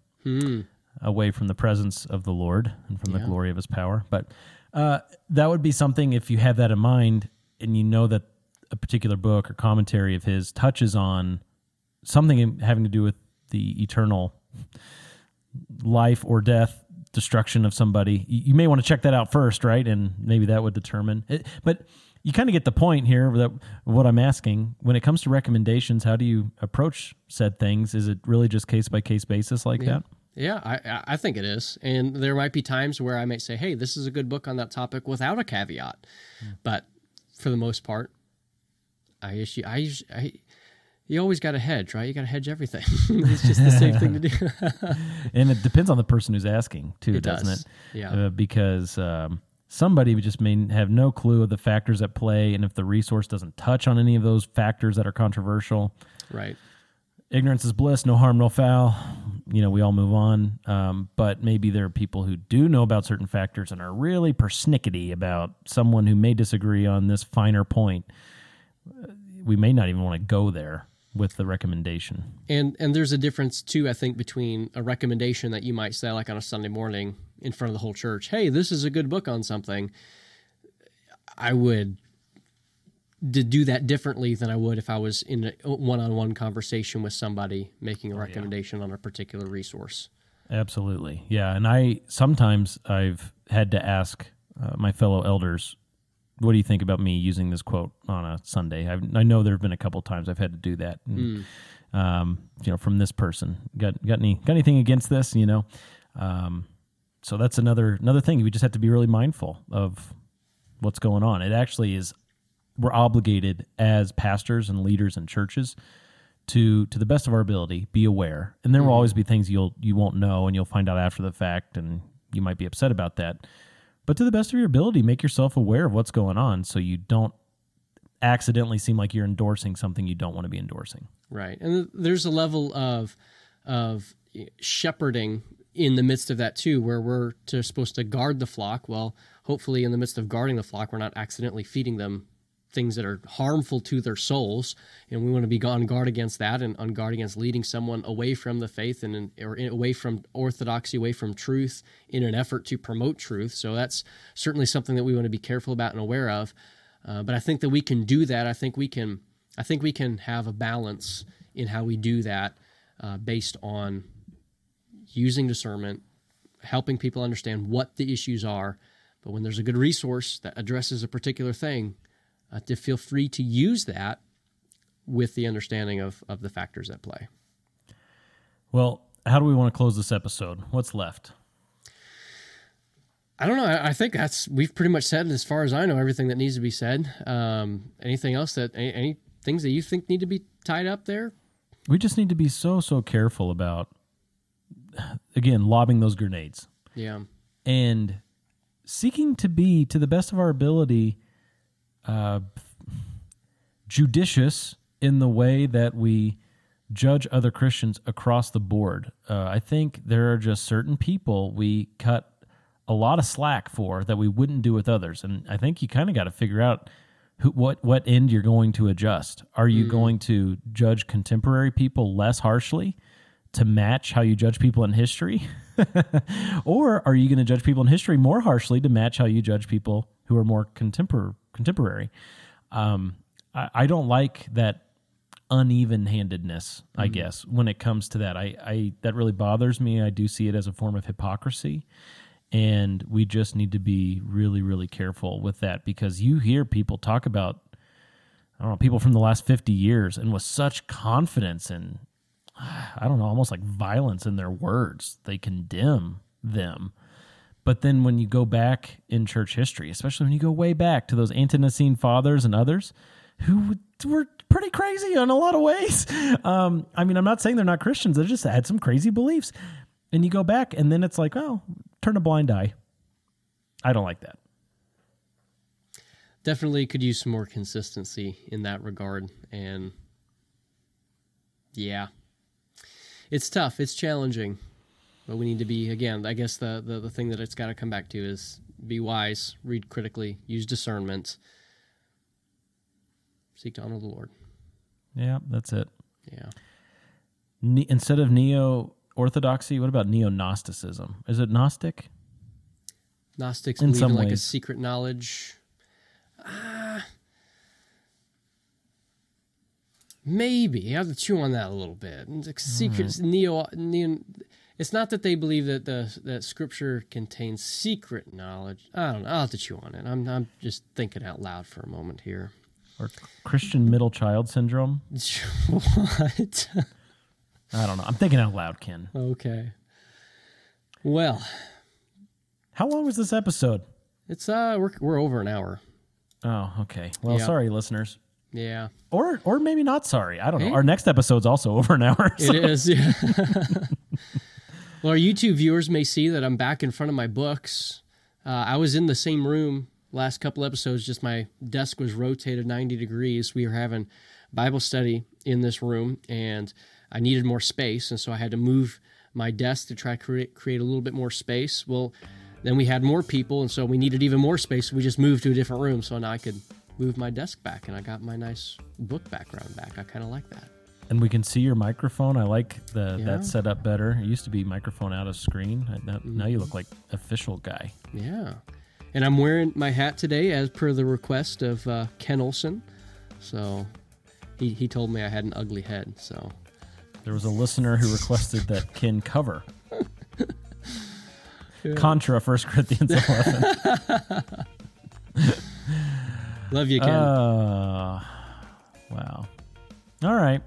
away from the presence of the Lord and from the glory of His power. But uh, that would be something if you have that in mind, and you know that a particular book or commentary of his touches on something having to do with the eternal life or death destruction of somebody. You you may want to check that out first right? And maybe that would determine it, but you kind of get the point here that what i'm asking when it comes to recommendations how do you approach said things is it really just case by case basis like that Yeah, I- I, think it is. And there might be times where I might say, hey, this is a good book on that topic without a caveat. But for the most part, I issue, I, I you always got to hedge, right? You got to hedge everything. it's just the safe thing to do. and it depends on the person who's asking too It doesn't does. it Yeah. uh, because um, somebody just may have no clue of the factors at play and if the resource doesn't touch on any of those factors that are controversial right. ignorance is bliss, no harm, no foul. You know, we all move on. Um, but maybe there are people who do know about certain factors and are really persnickety about someone who may disagree on this finer point. Uh, We may not even want to go there with the recommendation. And and there's a difference too, I think, between a recommendation that you might say like on a Sunday morning in front of the whole church, hey, this is a good book on something. I would to do that differently than I would if I was in a one-on-one conversation with somebody making a recommendation on a particular resource. Absolutely. Yeah. And I sometimes I've had to ask uh, my fellow elders, what do you think about me using this quote on a Sunday? I've, I know there have been a couple times I've had to do that. And, um, you know, from this person, got got any got anything against this? You know, um, so that's another another thing. We just have to be really mindful of what's going on. It actually is we're obligated as pastors and leaders and churches to to the best of our ability be aware and there will mm-hmm. always be things you'll you won't know and you'll find out after the fact and you might be upset about that but to the best of your ability make yourself aware of what's going on so you don't accidentally seem like you're endorsing something you don't want to be endorsing Right. And there's a level of of shepherding in the midst of that too where we're to, supposed to guard the flock. Well, hopefully in the midst of guarding the flock, we're not accidentally feeding them things that are harmful to their souls, and we want to be on guard against that and on guard against leading someone away from the faith and or away from orthodoxy, away from truth in an effort to promote truth. So that's certainly something that we want to be careful about and aware of. Uh, but I think that we can do that. I think we can. I think we can have a balance in how we do that, uh, based on using discernment, helping people understand what the issues are. But when there's a good resource that addresses a particular thing, uh, to feel free to use that with the understanding of of the factors at play. well how do we want to close this episode what's left I don't know. I, I think that's we've pretty much said, as far as I know, everything that needs to be said. Um, anything else that any, any things that you think need to be tied up there? we just need to be so so careful about again lobbing those grenades. Yeah. and seeking to be to the best of our ability uh, judicious in the way that we judge other christians across the board. Uh, i think there are just certain people we cut a lot of slack for that we wouldn't do with others. And i think you kind of got to figure out who, what what end you're going to adjust. Are you going to judge contemporary people less harshly to match how you judge people in history? or are you going to judge people in history more harshly to match how you judge people who are more contempor- contemporary? Um, I, I don't like that uneven handedness, I guess, when it comes to that. I, I that really bothers me. I do see it as a form of hypocrisy. And we just need to be really, really careful with that because you hear people talk about I don't know, people from the last 50 years and with such confidence and I don't know, almost like violence in their words. They condemn them. But then when you go back in church history, especially when you go way back to those Ante-Nicene fathers and others who were pretty crazy in a lot of ways. Um, I mean, I'm not saying they're not Christians, they just had some crazy beliefs. And you go back and then it's like, oh, turn a blind eye. I don't like that. Definitely could use some more consistency in that regard. And yeah, it's tough. It's challenging. But we need to be, again, I guess the, the, the thing that it's got to come back to is be wise, read critically, use discernment, seek to honor the Lord. Yeah, that's it. Yeah. Ne- instead of neo orthodoxy, what about neo Gnosticism? Is it Gnostic? Gnostics In believe some in like a ways. secret knowledge. Ah, maybe I have to chew on that a little bit. It's like secret neo, neo. It's not that they believe that the that Scripture contains secret knowledge. I don't know. I'll have to chew on it. I'm I'm just thinking out loud for a moment here. Or Christian middle child syndrome? what? I don't know. I'm thinking out loud, Ken. okay. Well, How long was this episode? it's uh we're we're over an hour. Oh, okay. Well, Yeah. sorry, listeners. Yeah, Or or maybe not sorry. I don't know. Hey. Our next episode's also over an hour. so- It is. Yeah. well, our YouTube viewers may see that I'm back in front of my books. Uh, I was in the same room last couple episodes. Just my desk was rotated 90 degrees. We were having Bible study in this room, and I needed more space, and so I had to move my desk to try to create create a little bit more space. Well, then we had more people, and so we needed even more space. So we just moved to a different room, so now I could move my desk back, and I got my nice book background back. I kind of like that. And we can see your microphone. I like the Yeah. that setup better. It used to be microphone out of screen. Now, now Mm-hmm. you look like official guy. Yeah. And I'm wearing my hat today as per the request of uh, Ken Olson. So he, he told me I had an ugly head. So There was a listener who requested that Ken cover. Contra 1 Corinthians 11. love you, Ken. Uh, wow. All right.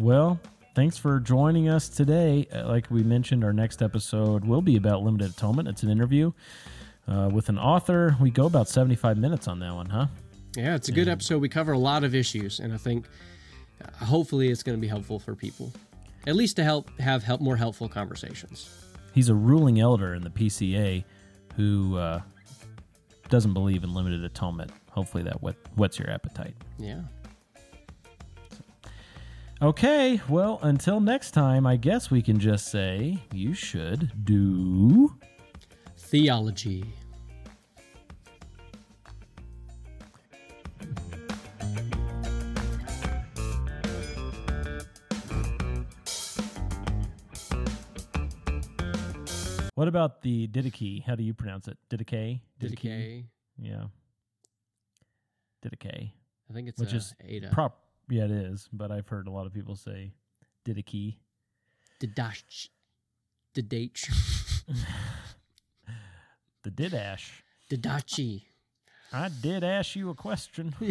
Well, thanks for joining us today. Uh, Like we mentioned, our next episode will be about limited atonement. It's an interview uh, with an author. We go about 75 minutes on that one, huh? yeah, it's a good episode. We cover a lot of issues, and I think uh, hopefully it's going to be helpful for people, at least to help have help more helpful conversations. He's a ruling elder in the PCA who uh, doesn't believe in limited atonement. Hopefully that whet, whets your appetite. Yeah. Okay, well, until next time, I guess we can just say you should do. Theology. What about the Didache? How do you pronounce it? Didache? Didache. Yeah. Didache. I think it's Which a is Ada. prop. Yeah, it is. But I've heard a lot of people say Didache. Didache. Didache. The Didash. Didache. I did ask you a question.